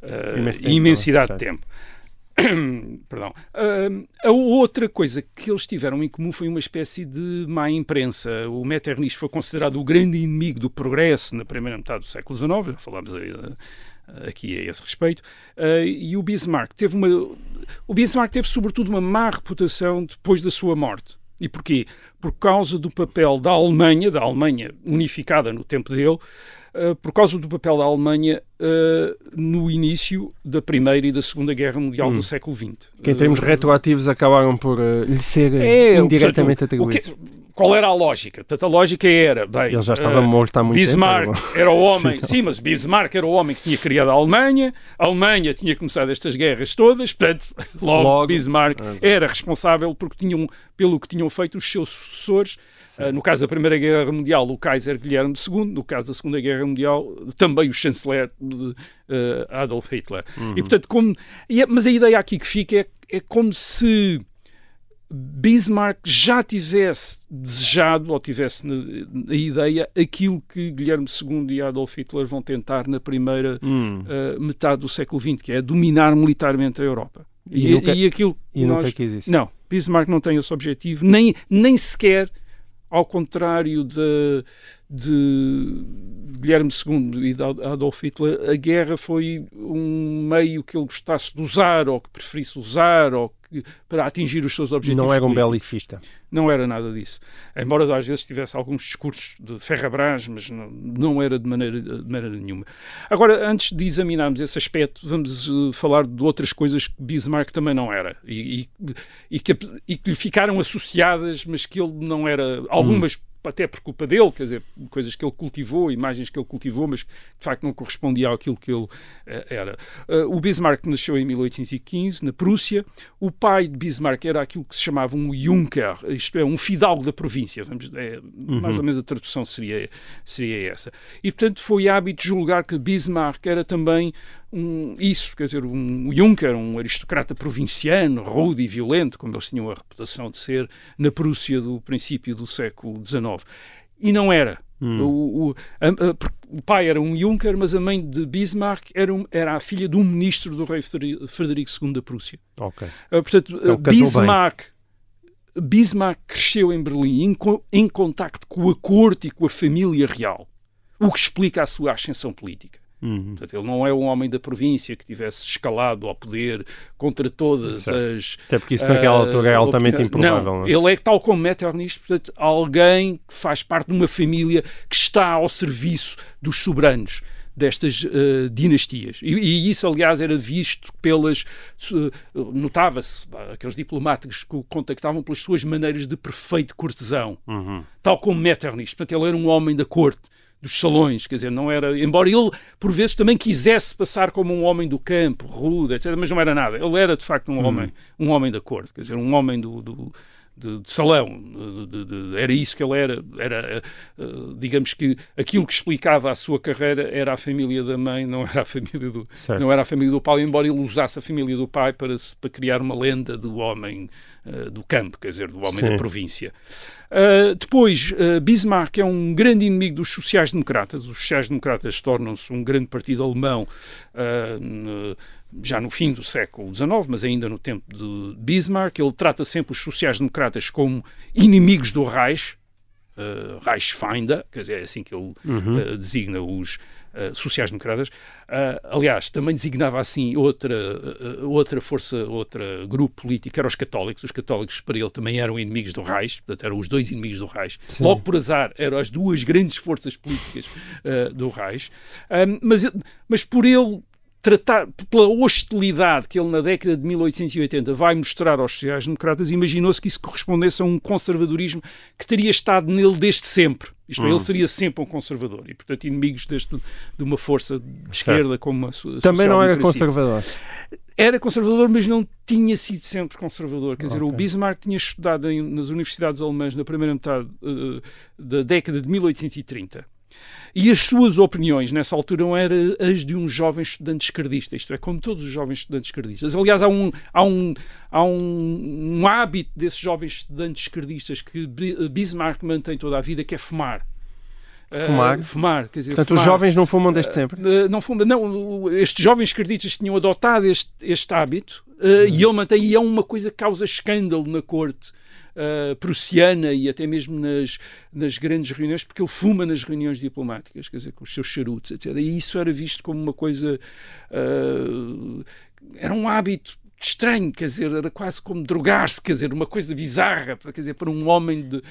tempo, imensidade de tempo. Perdão. Ahm, a outra coisa que eles tiveram em comum foi uma espécie de má imprensa. O Metternich foi considerado o grande inimigo do progresso na primeira metade do século XIX, já falámos aí, eh, aqui a esse respeito, eh, e o Bismarck teve uma. O Bismarck teve sobretudo uma má reputação depois da sua morte. E porquê? Por causa do papel da Alemanha, da Alemanha unificada no tempo dele, eh, por causa do papel da Alemanha eh, no início da Primeira e da Segunda Guerra Mundial do século XX. Que em termos Eh, retroativos acabaram por eh, lhe ser é, indiretamente portanto, o que- atribuídos. Qual era a lógica? Portanto, a lógica era, bem, Ele já estava eh, morto há muito Bismarck tempo. era o homem, sim. mas Bismarck era o homem que tinha criado a Alemanha, a Alemanha tinha começado estas guerras todas, portanto, logo, Logo. Bismarck Ah, exato. era responsável porque tinham, pelo que tinham feito os seus sucessores. Eh, no caso da Primeira Guerra Mundial, o Kaiser Guilherme II, no caso da Segunda Guerra Mundial, também o chanceler eh, Adolf Hitler. Uhum. E portanto, como, é- mas a ideia aqui que fica é, é como se Bismarck já tivesse desejado ou tivesse na, na ideia aquilo que Guilherme II e Adolf Hitler vão tentar na primeira Hum. uh, metade do século XX, que é dominar militarmente a Europa. E E, nunca- e aquilo E nunca nós... quis isso. Não, Bismarck não tem esse objetivo, nem, nem sequer ao contrário de, de Guilherme II e de Adolf Hitler, a guerra foi um meio que ele gostasse de usar ou que preferisse usar ou que, para atingir os seus objetivos. Não era um políticos. belicista. Não era nada disso. Embora às vezes tivesse alguns discursos de ferrabras, mas não, não era de maneira, de maneira nenhuma. Agora, antes de examinarmos esse aspecto, vamos eh, falar de outras coisas que Bismarck também não era e, e- e que, e que lhe ficaram associadas, mas que ele não era. Algumas até por culpa dele, quer dizer, coisas que ele cultivou, imagens que ele cultivou, mas que de facto não correspondiam àquilo que ele uh, era. Uh, o Bismarck nasceu em 1815, na Prússia. O pai de Bismarck era aquilo que se chamava um Junker, isto é, um fidalgo da província. Vamos, é, uhum. Mais ou menos a tradução seria, seria essa. E, portanto, foi hábito julgar que Bismarck era também um, isso, quer dizer, um Juncker, um aristocrata provinciano, rude e violento, como eles tinham a reputação de ser na Prússia do princípio do século XIX. E não era. Hum. O, o, a, a, o, pai era um Juncker, mas a mãe de Bismarck era, um, era a filha de um ministro do rei Frederico II da Prússia. Okay. Uh, portanto, então, Bismarck, Bismarck cresceu em Berlim em, em contacto com a corte e com a família real, o que explica a sua ascensão política. Uhum. Portanto, ele não é um homem da província que tivesse escalado ao poder contra todas certo. as. Até porque isso naquela uh, altura é altamente improvável. Não, não, é? ele é tal como Metternich, portanto, alguém que faz parte de uma família que está ao serviço dos soberanos destas uh, dinastias. E, e, isso, aliás, era visto pelas. Uh, Notava-se, aqueles diplomáticos que o contactavam pelas suas maneiras de perfeito cortesão, uhum. tal como Metternich. Portanto, ele era um homem da corte dos salões, quer dizer, não era, embora ele por vezes também quisesse passar como um homem do campo, rude, etc, mas não era nada. Ele era de facto um hum. homem, um homem da corte, quer dizer, um homem do, do de, de, salão, de, era isso que ele era, era uh, digamos que aquilo que explicava a sua carreira era a família da mãe, não era a família do, não era a família do pai, embora ele usasse a família do pai para, para criar uma lenda do homem uh, do campo, quer dizer, do homem Sim. da província. Uh, depois, uh, Bismarck é um grande inimigo dos sociais-democratas. Os sociais-democratas tornam-se um grande partido alemão uh, já no fim do século XIX, mas ainda no tempo de Bismarck. Ele trata sempre os sociais-democratas como inimigos do Reich, uh, Reichsfeinde, quer dizer, é assim que ele uhum. designa os, uh, sociais-democratas. Uh, aliás, também designava assim outra, uh, outra força, outro grupo político, eram os católicos. Os católicos, para ele, também eram inimigos do Reich, portanto, eram os dois inimigos do Reich. Sim. Logo por azar, eram as duas grandes forças políticas do Reich. mas, mas por ele tratar pela hostilidade que ele na década de 1880 vai mostrar aos sociais-democratas, imaginou-se que isso correspondesse a um conservadorismo que teria estado nele desde sempre. Isto é, ele hum. seria sempre um conservador e, portanto, inimigos deste, de uma força de esquerda como a Também não era conservador. Era conservador, mas não tinha sido sempre conservador. Quer okay. dizer, o Bismarck tinha estudado em, nas universidades alemãs na primeira metade uh, da década de 1830 e as suas opiniões nessa altura não eram as de um jovem estudante esquerdista, isto é, como todos os jovens estudantes esquerdistas. Aliás, há um, há um, há um, um hábito desses jovens estudantes esquerdistas que Bismarck mantém toda a vida, que é fumar. Fumar. Uh, fumar, quer dizer, Portanto, fumar. os jovens não fumam desde sempre? Uh, não fumam, não. Estes jovens esquerdistas tinham adotado este, este hábito uh, uhum. e ele mantém, e é uma coisa que causa escândalo na corte uh, prussiana e até mesmo nas, nas grandes reuniões, porque ele fuma nas reuniões diplomáticas, quer dizer, com os seus charutos, etc. E isso era visto como uma coisa. Uh, era um hábito estranho, quer dizer, era quase como drogar-se, quer dizer, uma coisa bizarra, quer dizer, para um homem de, uh,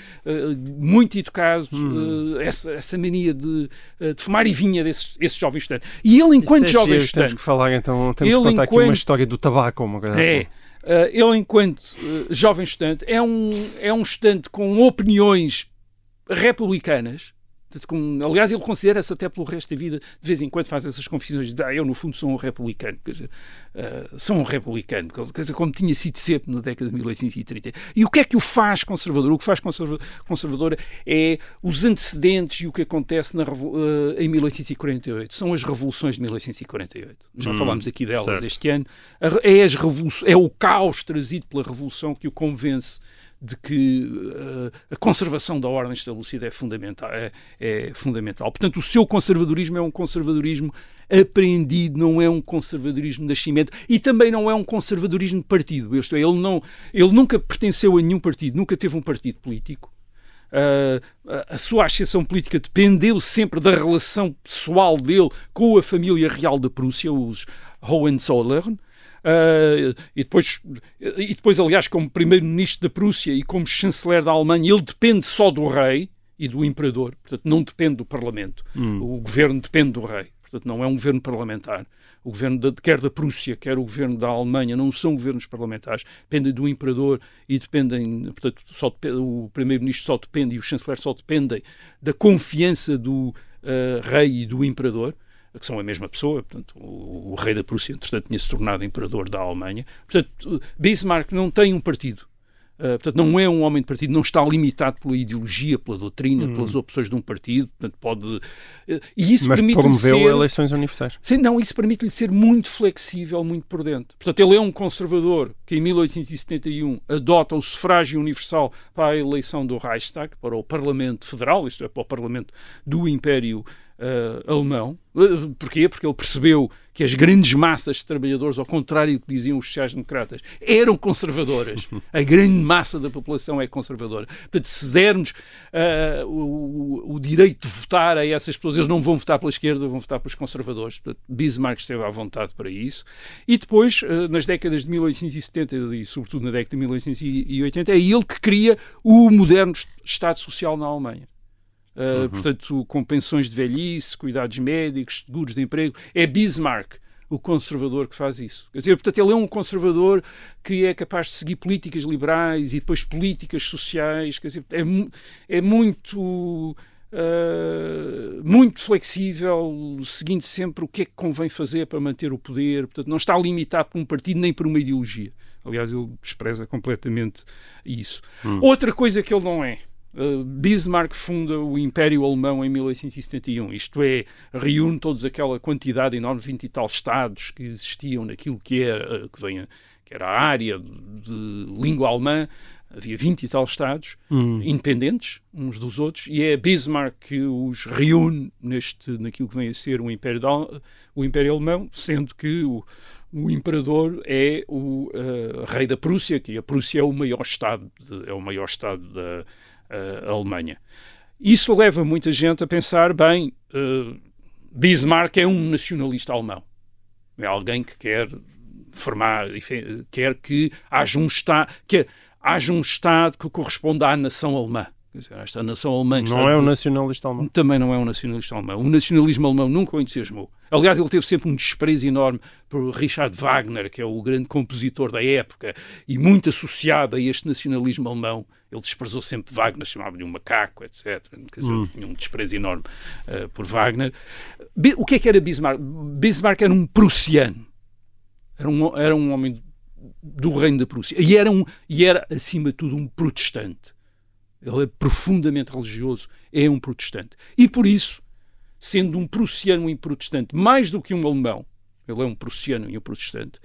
muito educado, uh, essa, essa mania de, uh, de, fumar e vinha desses, esses jovens estudantes. E ele, enquanto é jovem estudante... Temos que falar, então, temos que contar enquanto, aqui uma história do tabaco, uma coisa é, assim. Uh, ele, enquanto uh, jovem estudante, é um, é um estudante com opiniões republicanas, aliás, ele considera-se até pelo resto da vida, de vez em quando faz essas confissões de ah, eu no fundo sou um republicano, quer dizer, uh, sou um republicano, quer dizer, como tinha sido sempre na década de 1830. E o que é que o faz conservador? O que faz conservador é os antecedentes e o que acontece na, uh, em 1848. São as revoluções de 1848. Já hum, falámos aqui delas certo. este ano. É, as é o caos trazido pela revolução que o convence de que uh, a conservação da ordem estabelecida é fundamental, é, é, fundamental. Portanto, o seu conservadorismo é um conservadorismo aprendido, não é um conservadorismo de nascimento e também não é um conservadorismo de partido. Isto é, ele, não, ele nunca pertenceu a nenhum partido, nunca teve um partido político. Uh, a sua ascensão política dependeu sempre da relação pessoal dele com a família real da Prússia, os Hohenzollern. Uh, e, depois, e depois, aliás, como primeiro-ministro da Prússia e como chanceler da Alemanha, ele depende só do rei e do imperador, portanto, não depende do Parlamento. Hum. O governo depende do rei. portanto não é um governo parlamentar. O governo de, quer da Prússia, quer o governo da Alemanha, não são governos parlamentares, dependem do imperador e dependem, portanto, só depende, o primeiro-ministro só depende e o chanceler só dependem da confiança do uh, rei e do imperador que são a mesma pessoa, portanto, o, o rei da Prússia, entretanto, tinha se tornado imperador da Alemanha. Portanto, Bismarck não tem um partido. Uh, portanto, não é um homem de partido, não está limitado pela ideologia, pela doutrina, hum. pelas opções de um partido. Portanto, pode. Uh, e isso Mas promoveu ser... eleições universais. Sim, não, isso permite-lhe ser muito flexível, muito por dentro. Portanto, ele é um conservador que em 1871 adota o sufrágio universal para a eleição do Reichstag, para o Parlamento Federal, isto é, para o Parlamento do Império uh, alemão. Uh, porquê? Porque ele percebeu que as grandes massas de trabalhadores, ao contrário do que diziam os sociais-democratas, eram conservadoras. A grande massa da população é conservadora. Portanto, se dermos uh, o, o, direito de votar a essas pessoas, eles não vão votar pela esquerda, vão votar pelos conservadores. Portanto, Bismarck esteve à vontade para isso. E depois, uh, nas décadas de 1870 e, sobretudo, na década de 1880, é ele que cria o moderno Estado Social na Alemanha. Uh, uhum. Portanto, com pensões de velhice, cuidados médicos, seguros de emprego. É Bismarck, o conservador, que faz isso. Quer dizer, portanto, ele é um conservador que é capaz de seguir políticas liberais e depois políticas sociais. Quer dizer, é, é muito. Uh, muito flexível, seguindo sempre o que é que convém fazer para manter o poder, portanto, não está limitado por um partido nem por uma ideologia. Aliás, ele despreza completamente isso. Hum. Outra coisa que ele não é, Uh, Bismarck funda o Império Alemão em 1871, isto é, reúne toda aquela quantidade enorme, 20 e tal estados que existiam naquilo que era, que, venha, que era a área de língua alemã, havia 20 e tal estados hum. independentes uns dos outros e é Bismarck que os reúne neste naquilo que vem a ser o Império, da, o Império Alemão, sendo que o, o imperador é o uh, rei da Prússia, que a Prússia é o maior estado de, é o maior estado da a Alemanha. Isso leva muita gente a pensar, bem, uh, Bismarck é um nacionalista alemão. É alguém que quer formar, quer que haja um Estado, que haja um Estado que corresponda à nação alemã. Esta nação alemã não é um nacionalista alemão. Também não é um nacionalista alemão. O nacionalismo alemão nunca o entusiasmou. Aliás, ele teve sempre um desprezo enorme por Richard Wagner, que é o grande compositor da época, e muito associado a este nacionalismo alemão. Ele desprezou sempre Wagner, chamava-lhe um macaco, etc. Quer dizer, hum. tinha um desprezo enorme uh, por Wagner. O que é que era Bismarck? Bismarck era um prussiano. Era um, era um homem do reino da Prússia. E era, um, e era, acima de tudo, um protestante ele é profundamente religioso, é um protestante. E por isso, sendo um prussiano e protestante, mais do que um alemão, ele é um prussiano e um protestante,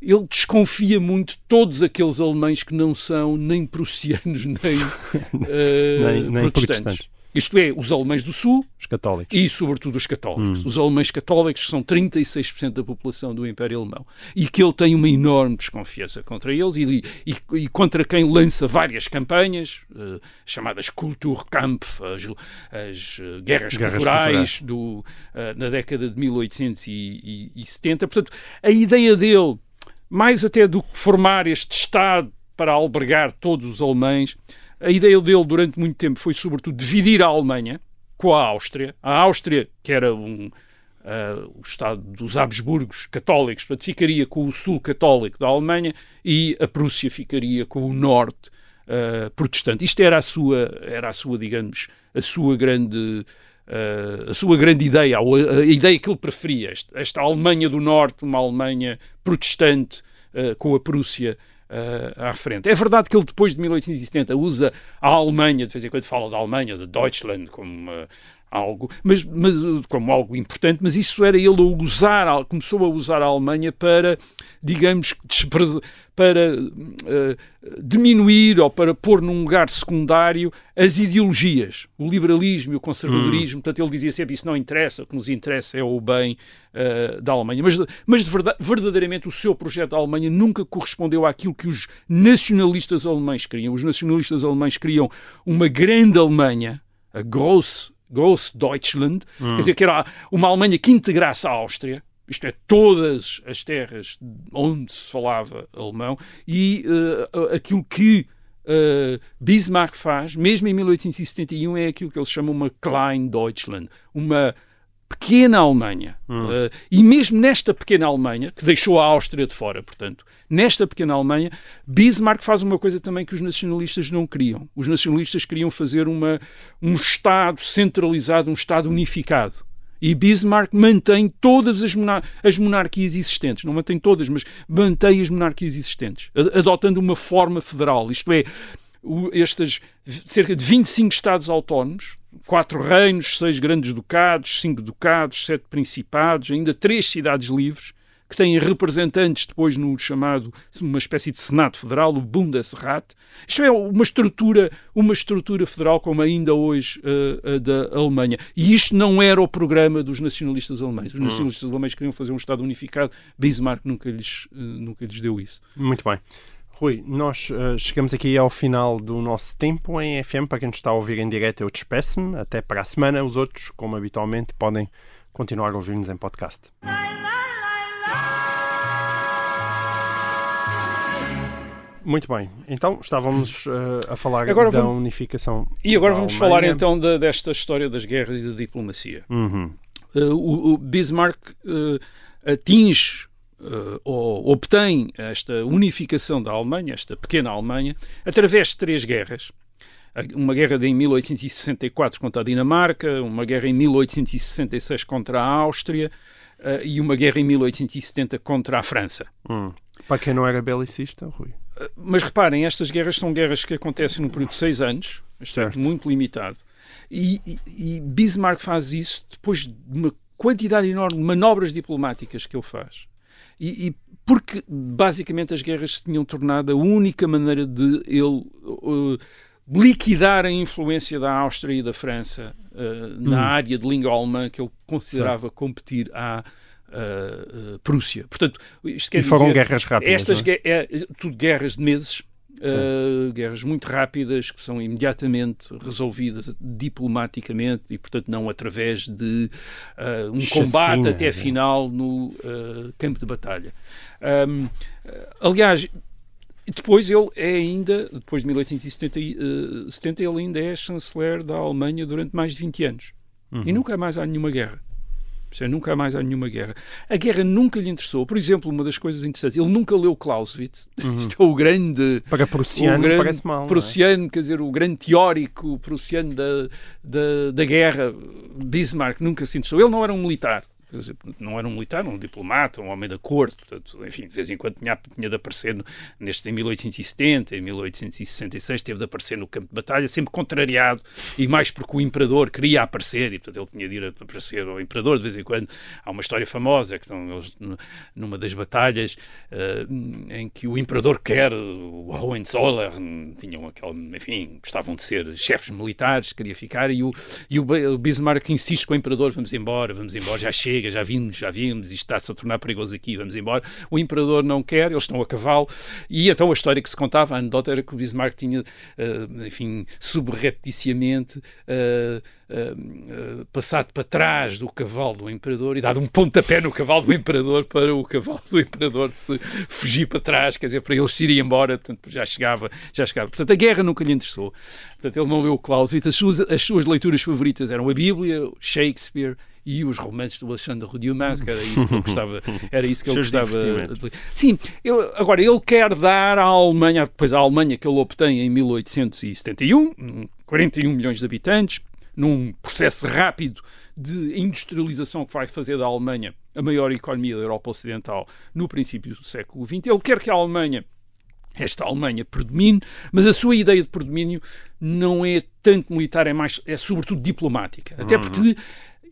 ele desconfia muito de todos aqueles alemães que não são nem prussianos nem, uh, nem, protestantes. protestantes. Isto é, os alemães do Sul os católicos. e, sobretudo, os católicos. Hum. Os alemães católicos, que são 36% da população do Império Alemão, e que ele tem uma enorme desconfiança contra eles e, e, e contra quem lança várias campanhas, uh, chamadas Kulturkampf, as, as uh, guerras, guerras culturais, do, uh, na década de 1870. Portanto, a ideia dele, mais até do que formar este Estado para albergar todos os alemães, a ideia dele durante muito tempo foi, sobretudo, dividir a Alemanha com a Áustria. A Áustria, que era um, uh, o Estado dos Habsburgos católicos, portanto, ficaria com o sul católico da Alemanha e a Prússia ficaria com o norte uh, protestante. Isto era a sua, era a sua digamos, a sua grande. Uh, a sua grande ideia, a, ideia que ele preferia, esta, Alemanha do Norte, uma Alemanha protestante com a Prússia uh, à frente. É verdade que ele, depois de 1870, usa a Alemanha, de vez em quando fala da Alemanha, de Deutschland, como uh, algo, mas, mas, como algo importante, mas isso era ele a usar, começou a usar a Alemanha para, digamos, para uh, diminuir ou para pôr num lugar secundário as ideologias, o liberalismo e o conservadorismo. Hum. Portanto, ele dizia sempre isso não interessa, o que nos interessa é o bem uh, da Alemanha. Mas, mas verdade, verdadeiramente o seu projeto da Alemanha nunca correspondeu àquilo que os nacionalistas alemães queriam. Os nacionalistas alemães queriam uma grande Alemanha, a Gross Großdeutschland, hum. quer dizer, que era uma Alemanha que integrasse a Áustria, isto é, todas as terras onde se falava alemão, e uh, aquilo que uh, Bismarck faz, mesmo em 1871, é aquilo que eles chamam uma Klein Deutschland, uma pequena Alemanha, uh, e mesmo nesta pequena Alemanha, que deixou a Áustria de fora, portanto, nesta pequena Alemanha, Bismarck faz uma coisa também que os nacionalistas não queriam. Os nacionalistas queriam fazer uma, um Estado centralizado, um Estado unificado. E Bismarck mantém todas as, monar as monarquias existentes, não mantém todas, mas mantém as monarquias existentes, adotando uma forma federal, isto é, estes cerca de 25 Estados autónomos, quatro reinos, seis grandes ducados, cinco ducados, sete principados, ainda três cidades livres, que têm representantes depois no chamado, uma espécie de Senado Federal, o Bundesrat. Isto é uma estrutura, uma estrutura federal como ainda hoje uh, da Alemanha. E isto não era o programa dos nacionalistas alemães. Os hum. nacionalistas alemães queriam fazer um Estado unificado. Bismarck nunca lhes, uh, nunca lhes deu isso. Muito bem. Rui, nós uh, chegamos aqui ao final do nosso tempo em FM. Para quem nos está a ouvir em direto, eu despeço-me. Até para a semana. Os outros, como habitualmente, podem continuar a ouvir-nos em podcast. Muito bem. Então, estávamos uh, a falar agora da vamos... unificação. E agora vamos Alemanha. falar então de, desta história das guerras e da diplomacia. Uhum. Uh, o, o, Bismarck atinge uh, obtém esta unificação da Alemanha, esta pequena Alemanha, através de três guerras. Uma guerra em 1864 contra a Dinamarca, uma guerra em 1866 contra a Áustria uh, e uma guerra em 1870 contra a França. Hum. Para quem não era belicista, Rui. Uh, mas reparem, estas guerras são guerras que acontecem num período de seis anos, certo. muito limitado. E, e, e Bismarck faz isso depois de uma quantidade enorme de manobras diplomáticas que ele faz. E, e, porque basicamente as guerras se tinham tornado a única maneira de ele uh, liquidar a influência da Áustria e da França uh, na hum. área de língua alemã que ele considerava certo. competir à uh, Prússia. Portanto, isto quer e foram dizer, guerras rápidas. Estas é? é? tudo guerras de meses Uh, guerras muito rápidas que são imediatamente resolvidas diplomaticamente e, portanto, não através de uh, um Chacina, combate até é. final no uh, campo de batalha. Um, aliás, depois ele é ainda, depois de 1870, ele ainda é chanceler da Alemanha durante mais de 20 anos. Uhum. E nunca mais há nenhuma guerra. Seja, nunca mais há nenhuma guerra. A guerra nunca lhe interessou. Por exemplo, uma das coisas interessantes, ele nunca leu Clausewitz. Uhum. Isto é o grande. Para prussiano, o grande parece mal. É? Prussiano, é? quer dizer, o grande teórico prussiano da, da, da guerra. Bismarck nunca se interessou. Ele não era um militar não era um militar, um diplomata, um homem da corte, portanto, enfim, de vez em quando tinha, tinha de aparecer neste em 1870, em 1866 teve de aparecer no campo de batalha, sempre contrariado, e mais porque o imperador queria aparecer, e portanto ele tinha de ir aparecer ao imperador de vez em quando. Há uma história famosa, que estão eles numa das batalhas uh, em que o imperador quer, o Hohenzollern, tinham aquele, enfim, gostavam de ser chefes militares, queria ficar, e o, e o Bismarck insiste com o imperador, vamos embora, vamos embora, já chega, chega, já vimos, já vimos, isto está-se a tornar perigoso aqui, vamos embora. O imperador não quer, eles estão a cavalo. E então a história que se contava, a anedota era que o Bismarck tinha, uh, enfim, subrepticiamente uh, uh, passado para trás do cavalo do imperador e dado um pontapé no cavalo do imperador para o cavalo do imperador se fugir para trás, quer dizer, para eles se irem embora, portanto, já chegava, já chegava. Portanto, a guerra nunca lhe interessou. Portanto, ele não leu Clausewitz, as suas, as suas leituras favoritas eram a Bíblia, Shakespeare, e os romances do Alexandre Dumas, que era isso que ele gostava, era isso que ele gostava Sim, eu, agora ele quer dar à Alemanha, depois a Alemanha que ele obtém em 1871, 41 milhões de habitantes, num processo rápido de industrialização que vai fazer da Alemanha a maior economia da Europa Ocidental no princípio do século XX. Ele quer que a Alemanha esta Alemanha predomine, mas a sua ideia de predomínio não é tanto militar, é mais é sobretudo diplomática. Até uhum. porque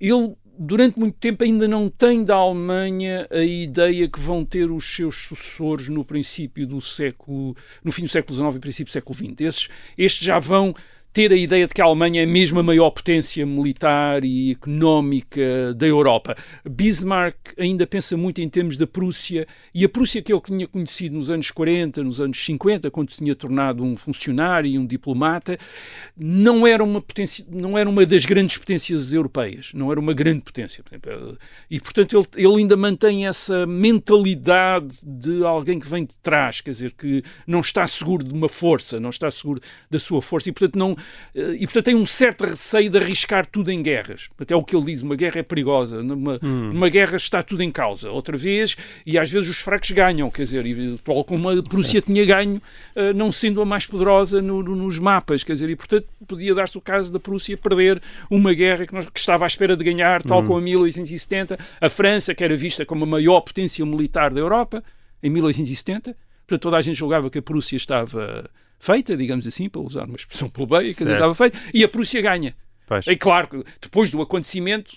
ele durante muito tempo ainda não tem da Alemanha a ideia que vão ter os seus sucessores no princípio do século, no fim do século XIX e princípio do século XX. Esses, estes já vão ter a ideia de que a Alemanha é mesmo a maior potência militar e económica da Europa. Bismarck ainda pensa muito em termos da Prússia, e a Prússia que ele tinha conhecido nos anos 40, nos anos 50, quando se tinha tornado um funcionário e um diplomata, não era uma, potência, não era uma das grandes potências europeias, não era uma grande potência. E, portanto, ele, ele ainda mantém essa mentalidade de alguém que vem de trás, quer dizer, que não está seguro de uma força, não está seguro da sua força, e, portanto, não e portanto tem um certo receio de arriscar tudo em guerras. Até o que ele diz, uma guerra é perigosa, numa, Hum. numa guerra está tudo em causa. Outra vez, e às vezes os fracos ganham, quer dizer, e, tal como a Prússia tinha ganho, eh, não sendo a mais poderosa no- no- nos mapas, quer dizer, e portanto podia dar-se o caso da Prússia perder uma guerra que, nós- que estava à espera de ganhar, tal Hum. como em 1870, a França, que era vista como a maior potência militar da Europa, em 1870, portanto toda a gente julgava que a Prússia estava feita, digamos assim, para usar uma expressão plebeia, Certo. estava feita, e a Prússia ganha. Pois. É claro que depois do acontecimento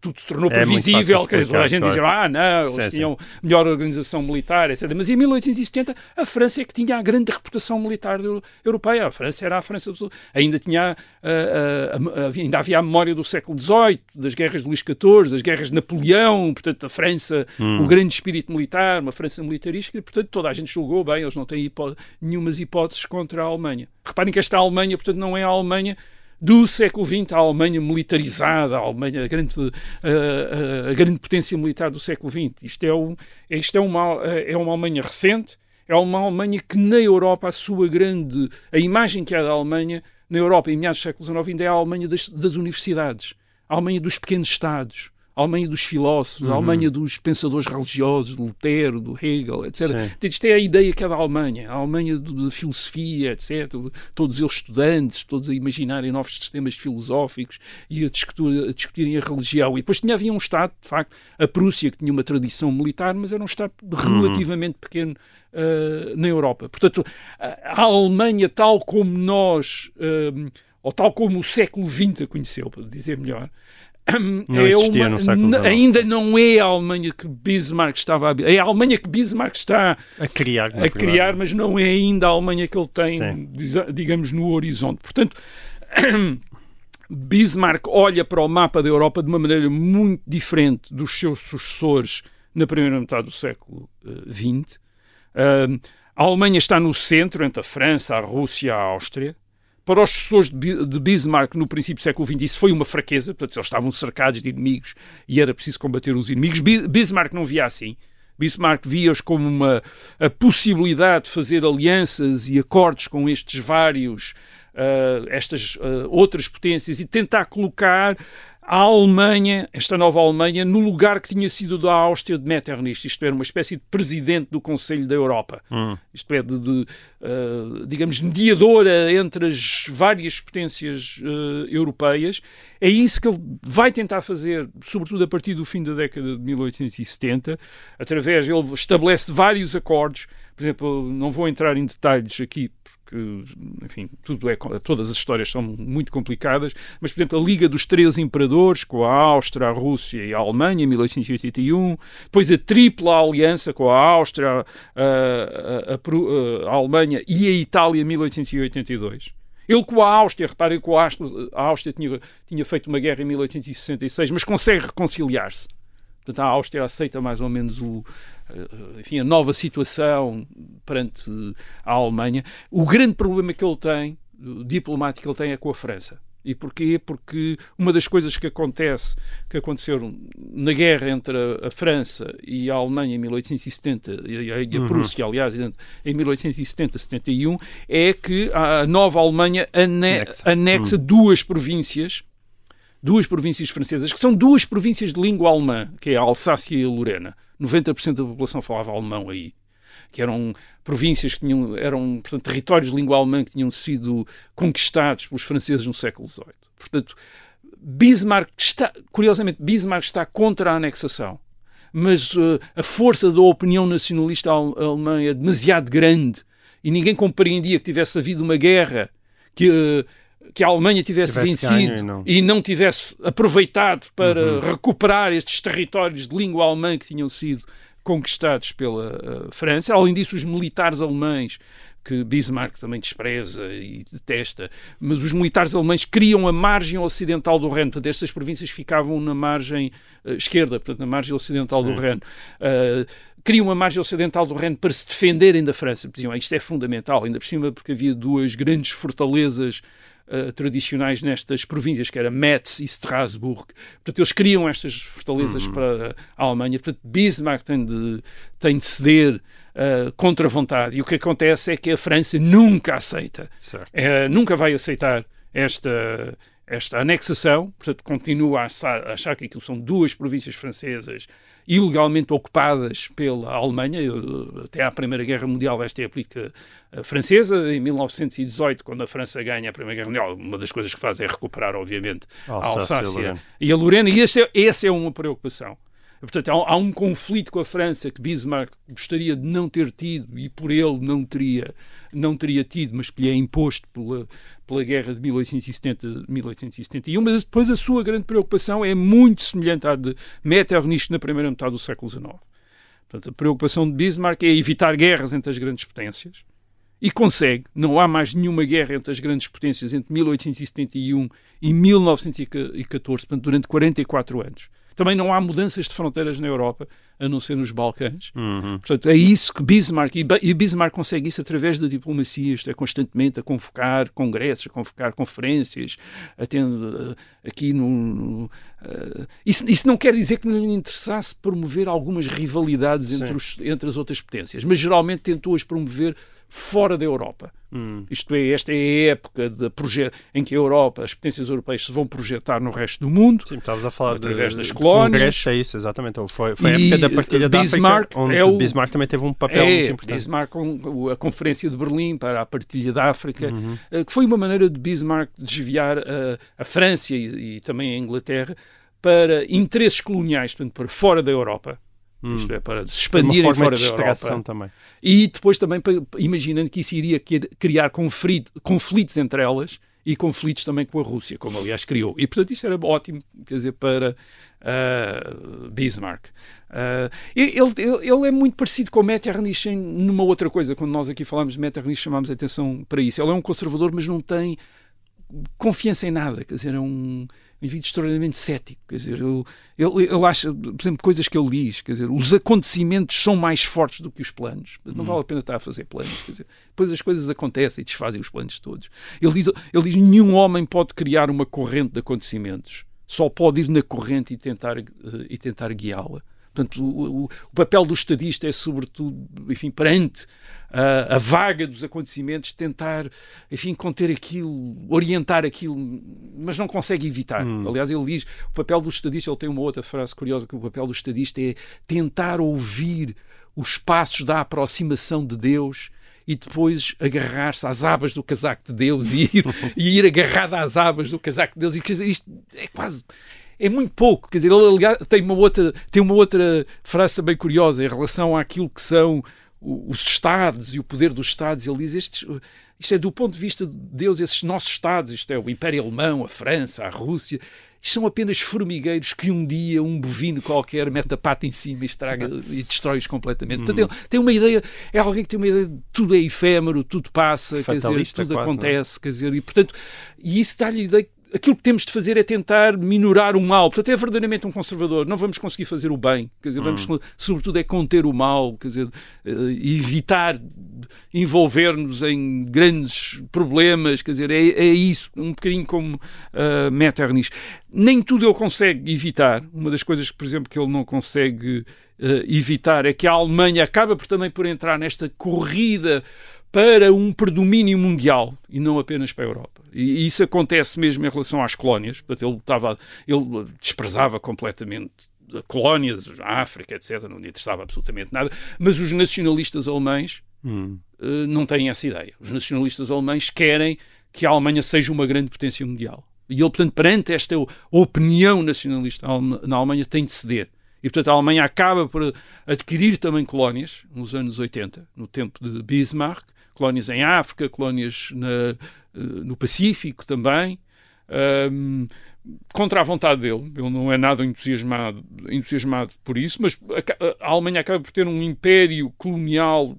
tudo se tornou É previsível, toda a explicar, gente claro. dizia, ah, não, eles Sim, sim. tinham melhor organização militar, etc. Mas em 1870 a França é que tinha a grande reputação militar europeia. A França era a França do Sul. Ainda tinha, ah, ah, a- ainda havia a memória do século XVIII, das guerras de Luís XIV, das guerras de Napoleão, portanto a França, Hum. o grande espírito militar, uma França militarista, e, portanto toda a gente julgou bem, eles não têm hipó nenhumas hipóteses contra a Alemanha. Reparem que esta Alemanha, portanto, não é a Alemanha do século XX, a Alemanha militarizada, a Alemanha, a grande, a, a- a grande potência militar do século XX. Isto, é, um, isto é, uma, é uma Alemanha recente, é uma Alemanha que na Europa a sua grande, a imagem que há da Alemanha na Europa em meados do século XIX ainda é a Alemanha das, das universidades, a Alemanha dos pequenos estados, a Alemanha dos filósofos, a Alemanha dos pensadores religiosos, do Lutero, do Hegel, etc. Sim. Portanto, isto é a ideia que é da Alemanha, a Alemanha da filosofia, etc. Todos eles estudantes, todos a imaginarem novos sistemas filosóficos e a, discutir, a discutirem a religião. E depois tinha, havia um Estado, de facto, a Prússia, que tinha uma tradição militar, mas era um Estado relativamente pequeno uh, na Europa. Portanto, a, Alemanha, tal como nós, um, ou tal como o século XX a conheceu, para dizer melhor, Não é existia uma- no século XIX. ainda não é a Alemanha que Bismarck estava a é a Alemanha que Bismarck está A criar. a criar, mas não é ainda a Alemanha que ele tem, Sim. digamos, no horizonte. Portanto, Bismarck olha para o mapa da Europa de uma maneira muito diferente dos seus sucessores na primeira metade do século XX. Uh, a Alemanha está no centro, entre a França, a Rússia e a Áustria. Para os sucessores de Bi- de Bismarck no princípio do século XX, isso foi uma fraqueza, portanto, eles estavam cercados de inimigos e era preciso combater os inimigos. Bi- Bismarck não via assim. Bismarck via-os como uma a possibilidade de fazer alianças e acordos com estes vários, ah, estas ah, outras potências e tentar colocar a Alemanha, esta nova Alemanha, no lugar que tinha sido da Áustria de Metternich, isto era uma espécie de presidente do Conselho da Europa, isto é, de, de, ah, digamos, mediadora entre as várias potências ah, europeias. É isso que ele vai tentar fazer, sobretudo a partir do fim da década de 1870, através, ele estabelece vários acordos, por exemplo, não vou entrar em detalhes aqui, porque, enfim, tudo é, todas as histórias são muito complicadas, mas, por exemplo, a Liga dos Três Imperadores, com a Áustria, a Rússia e a Alemanha, em 1881, depois a tripla aliança com a Áustria, a, a- a- a- Alemanha e a Itália, em 1882. Ele com a Áustria, reparem que a Áustria tinha, tinha feito uma guerra em 1866, mas consegue reconciliar-se. Portanto, a Áustria aceita mais ou menos o, eh, enfim, a nova situação perante a Alemanha. O grande problema que ele tem, diplomático que ele tem, é com a França. E porquê? Porque uma das coisas que acontece, que aconteceram na guerra entre a, França e a Alemanha em 1870, e a, e a Prússia, aliás, em 1870-71, é que a nova Alemanha ane Anexa. anexa duas províncias duas províncias francesas, que são duas províncias de língua alemã, que é a Alsácia e a Lorena. 90% da população falava alemão aí. Que eram províncias que tinham, eram, portanto, territórios de língua alemã que tinham sido conquistados pelos franceses no século XVIII. Portanto, Bismarck está, curiosamente, Bismarck está contra a anexação. Mas uh, a força da opinião nacionalista al- alemã é demasiado grande e ninguém compreendia que tivesse havido uma guerra que, uh, que a Alemanha tivesse, Tivesse vencido e não. e não tivesse aproveitado para recuperar estes territórios de língua alemã que tinham sido conquistados pela uh, França. Além disso, os militares alemães, que Bismarck também despreza e detesta, mas os militares alemães criam a margem ocidental do Reno. Portanto, estas províncias ficavam na margem uh, esquerda, portanto, na margem ocidental do Reno. Uh, criam uma margem ocidental do Reno para se defenderem da França. Diziam, "Ah, isto é fundamental, ainda por cima porque havia duas grandes fortalezas uh, tradicionais nestas províncias, que era Metz e Strasbourg. Portanto, eles criam estas fortalezas para a Alemanha. Portanto, Bismarck tem de, tem de ceder uh, contra a vontade. E o que acontece é que a França nunca aceita, uh, nunca vai aceitar esta, esta anexação, portanto, continua a achar, a achar que aquilo são duas províncias francesas ilegalmente ocupadas pela Alemanha, até à Primeira Guerra Mundial, esta é a política eh, francesa. Em 1918, quando a França ganha a Primeira Guerra Mundial, uma das coisas que faz é recuperar, obviamente, a Alsácia e a Lorena, e essa é, essa é uma preocupação. Portanto, há, há, um conflito com a França que Bismarck gostaria de não ter tido e por ele não teria, não teria tido, mas que lhe é imposto pela, pela guerra de 1870-1871. Mas depois a sua grande preocupação é muito semelhante à de Metternich na primeira metade do século XIX. Portanto, a preocupação de Bismarck é evitar guerras entre as grandes potências e consegue. Não há mais nenhuma guerra entre as grandes potências entre 1871 e 1914, portanto, durante 44 anos. Também não há mudanças de fronteiras na Europa, a não ser nos Balcãs. Uhum. Portanto, é isso que Bismarck, e Bismarck consegue isso através da diplomacia, isto é, constantemente a convocar congressos, a convocar conferências, atendo uh, aqui no... no uh, isso, isso, não quer dizer que não lhe interessasse promover algumas rivalidades entre, os, entre as outras potências, mas geralmente tentou-as promover fora da Europa. Hum. Isto é, esta é a época de em que a Europa, as potências europeias se vão projetar no resto do mundo. Sim, estavas a falar através de, das colónias. Congresso, é isso, exatamente. Foi, foi a época da partilha da África, onde é o, Bismarck também teve um papel é, muito importante. Bismarck, a Conferência de Berlim para a partilha da África, uhum. Eh, que foi uma maneira de Bismarck desviar a, a França e, e também a Inglaterra para interesses coloniais, portanto, para fora da Europa Hum. Isto é, para se expandirem fora da Europa. Também. E depois também, imaginando que isso iria criar conflitos entre elas e conflitos também com a Rússia, como aliás criou. E portanto isso era ótimo, quer dizer, para uh, Bismarck. Uh, ele, ele, ele, é muito parecido com Metternich numa outra coisa. Quando nós aqui falamos de Metternich, chamamos a atenção para isso. Ele é um conservador, mas não tem confiança em nada, quer dizer, é um indivíduo extraordinariamente cético. Quer dizer, ele, ele, ele acha, por exemplo, coisas que ele diz, quer dizer, os acontecimentos são mais fortes do que os planos. Não uhum. vale a pena estar a fazer planos. Quer dizer, depois as coisas acontecem e desfazem os planos todos. Ele diz, ele diz nenhum homem pode criar uma corrente de acontecimentos. Só pode ir na corrente e tentar, eh, e tentar guiá-la. Portanto, o, o, papel do estadista é, sobretudo, enfim, perante a, a, vaga dos acontecimentos, tentar, enfim, conter aquilo, orientar aquilo, mas não consegue evitar. Hum. Aliás, ele diz, o papel do estadista, ele tem uma outra frase curiosa, que o papel do estadista é tentar ouvir os passos da aproximação de Deus e depois agarrar-se às abas do casaco de Deus e ir, e ir agarrado às abas do casaco de Deus. E quer dizer, isto é quase é muito pouco. Quer dizer, ele tem uma outra, tem uma outra frase também curiosa em relação àquilo que são os Estados e o poder dos Estados. Ele diz: estes, isto é do ponto de vista de Deus, esses nossos Estados, isto é o Império Alemão, a França, a Rússia, isto são apenas formigueiros que um dia um bovino qualquer mete a pata em cima e estraga e destrói-os completamente. Portanto, ele tem uma ideia, é alguém que tem uma ideia de tudo é efêmero, tudo passa, quer dizer, tudo quase, acontece, quer dizer, e portanto, e isso dá-lhe a ideia aquilo que temos de fazer é tentar minorar o mal. Portanto, é verdadeiramente um conservador. Não vamos conseguir fazer o bem. Quer dizer, vamos, hum. sobretudo, é conter o mal, quer dizer, uh, evitar envolver-nos em grandes problemas. Quer dizer, é, é isso. Um bocadinho como uh, Metternich. Nem tudo ele consegue evitar. Uma das coisas, por exemplo, que ele não consegue uh, evitar é que a Alemanha acaba por, também por entrar nesta corrida para um predomínio mundial e não apenas para a Europa. E isso acontece mesmo em relação às colónias. Portanto, ele, estava, ele desprezava completamente colónias, a África, etc. Não lhe interessava absolutamente nada. Mas os nacionalistas alemães hum. uh, não têm essa ideia. Os nacionalistas alemães querem que a Alemanha seja uma grande potência mundial. E ele, portanto, perante esta opinião nacionalista na Alemanha, tem de ceder. E, portanto, a Alemanha acaba por adquirir também colónias nos anos 80, no tempo de Bismarck, colónias em África, colónias na, eh, no Pacífico também, um, contra a vontade dele. Ele não é nada entusiasmado, entusiasmado por isso, mas a, a Alemanha acaba por ter um império colonial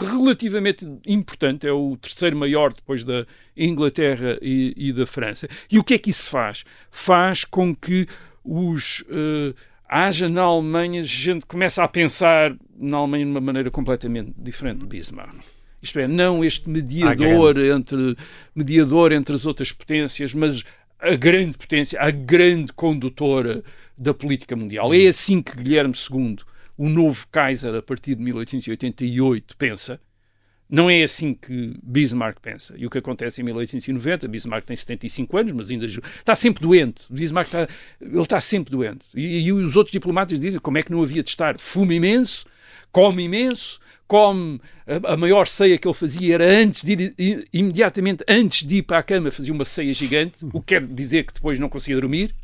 relativamente importante, é o terceiro maior depois da Inglaterra e, e, da França. E o que é que isso faz? Faz com que os uh, haja na Alemanha gente começa a pensar na Alemanha de uma maneira completamente diferente de Bismarck. Isto é, não este mediador entre, mediador entre as outras potências, mas a grande potência, a grande condutora da política mundial. É assim que Guilherme II o novo Kaiser, a partir de 1888, pensa. Não é assim que Bismarck pensa. E o que acontece em 1890, Bismarck tem 75 anos, mas ainda está sempre doente. Bismarck está, ele está sempre doente. E, e os outros diplomatas dizem como é que não havia de estar. Fuma imenso, come imenso, come a, maior ceia que ele fazia era antes de ir, imediatamente antes de ir para a cama fazia uma ceia gigante, o que quer dizer que depois não conseguia dormir.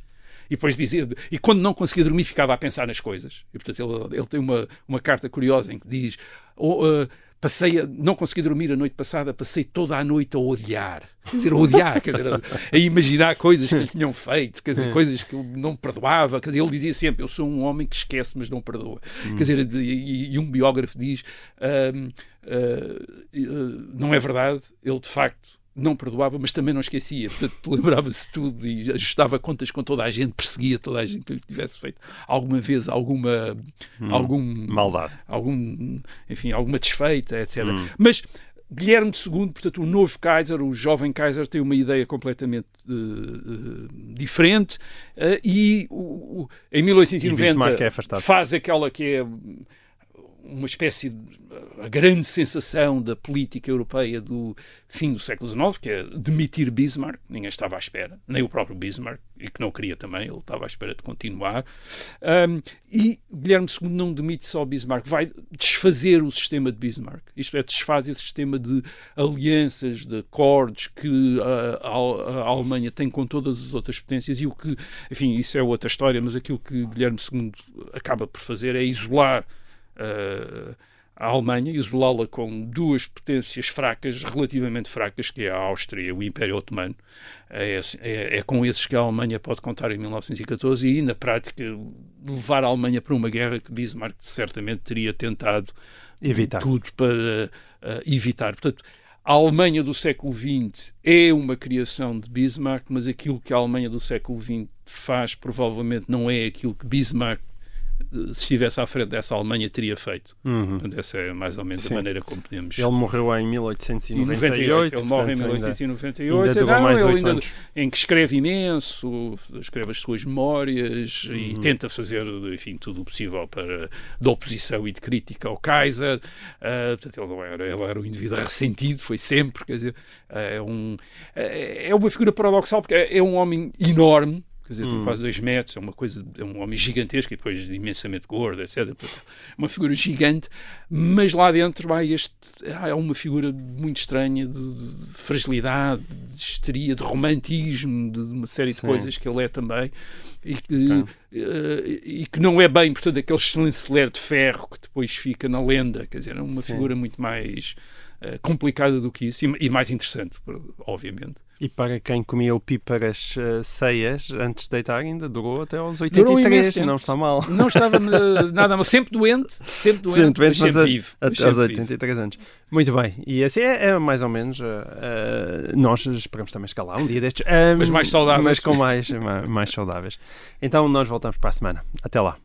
E depois dizia, e quando não conseguia dormir ficava a pensar nas coisas. E portanto ele, ele tem uma, uma carta curiosa em que diz: oh, uh, passei a, não consegui dormir a noite passada, passei toda a noite a odiar. Quer dizer, a odiar, quer dizer, a, a, imaginar coisas que lhe tinham feito, quer dizer, é. coisas que ele não perdoava. Quer dizer, ele dizia sempre: Eu sou um homem que esquece, mas não perdoa. Hum. Quer dizer, e, e, um biógrafo diz: uh, uh, Não é verdade, ele de facto não perdoava, mas também não esquecia. Portanto, lembrava-se tudo e ajustava contas com toda a gente, perseguia toda a gente que lhe tivesse feito alguma vez alguma hum, algum maldade, algum enfim alguma desfeita, etc. Hum. Mas Guilherme II, portanto, o novo Kaiser, o jovem Kaiser, tem uma ideia completamente uh, uh, diferente uh, e o, o, em 1890 é faz aquela que é uma espécie de a grande sensação da política europeia do fim do século XIX, que é demitir Bismarck, ninguém estava à espera, nem o próprio Bismarck, e que não queria também, ele estava à espera de continuar. Um, e Guilherme II não demite só Bismarck, vai desfazer o sistema de Bismarck, isto é, desfaz esse sistema de alianças, de acordos que a, a, a Alemanha tem com todas as outras potências, e o que, enfim, isso é outra história, mas aquilo que Guilherme II acaba por fazer é isolar uh, a Alemanha, isolá-la com duas potências fracas, relativamente fracas, que é a Áustria e o Império Otomano. É, é, é, com esses que a Alemanha pode contar em 1914 e, na prática, levar a Alemanha para uma guerra que Bismarck certamente teria tentado evitar. tudo para uh, evitar. Portanto, a Alemanha do século XX é uma criação de Bismarck, mas aquilo que a Alemanha do século XX faz provavelmente não é aquilo que Bismarck se estivesse à frente dessa Alemanha, teria feito. Uhum. Portanto, essa é mais ou menos Sim. a maneira como podemos. Ele morreu em 1898. Ele morre em 1898. Ainda não, mais ele ainda, anos. em que escreve imenso, escreve as suas memórias uhum. e tenta fazer, enfim, tudo o possível para de oposição e de crítica ao Kaiser. Uh, portanto, ele, não era, ele era um indivíduo ressentido, foi sempre, quer dizer, é, um, é, é uma figura paradoxal porque é, é um homem enorme quer dizer, hum. tem quase dois metros, é uma coisa, é um homem gigantesco e depois imensamente gordo, etc. Uma figura gigante, mas lá dentro há, este, há uma figura muito estranha de, de fragilidade, de histeria, de romantismo, de uma série Sim. de coisas que ele é também e que, uh, e que não é bem, portanto, aquele chanceler de ferro que depois fica na lenda, quer dizer, é uma Sim. figura muito mais uh, complicada do que isso e, e mais interessante, obviamente. E para quem comia o píparas uh, ceias antes de deitar, ainda durou até aos 83, não está mal. Não estava nada mal, sempre doente, sempre doente, sempre, doente, mas sempre vivo. Até aos 83 vivo. anos. Muito bem, e assim é, é mais ou menos. Uh, nós esperamos também escalar um dia destes. Um, mas mais saudáveis. Mas com mais, mais, mais saudáveis. Então nós voltamos para a semana. Até lá.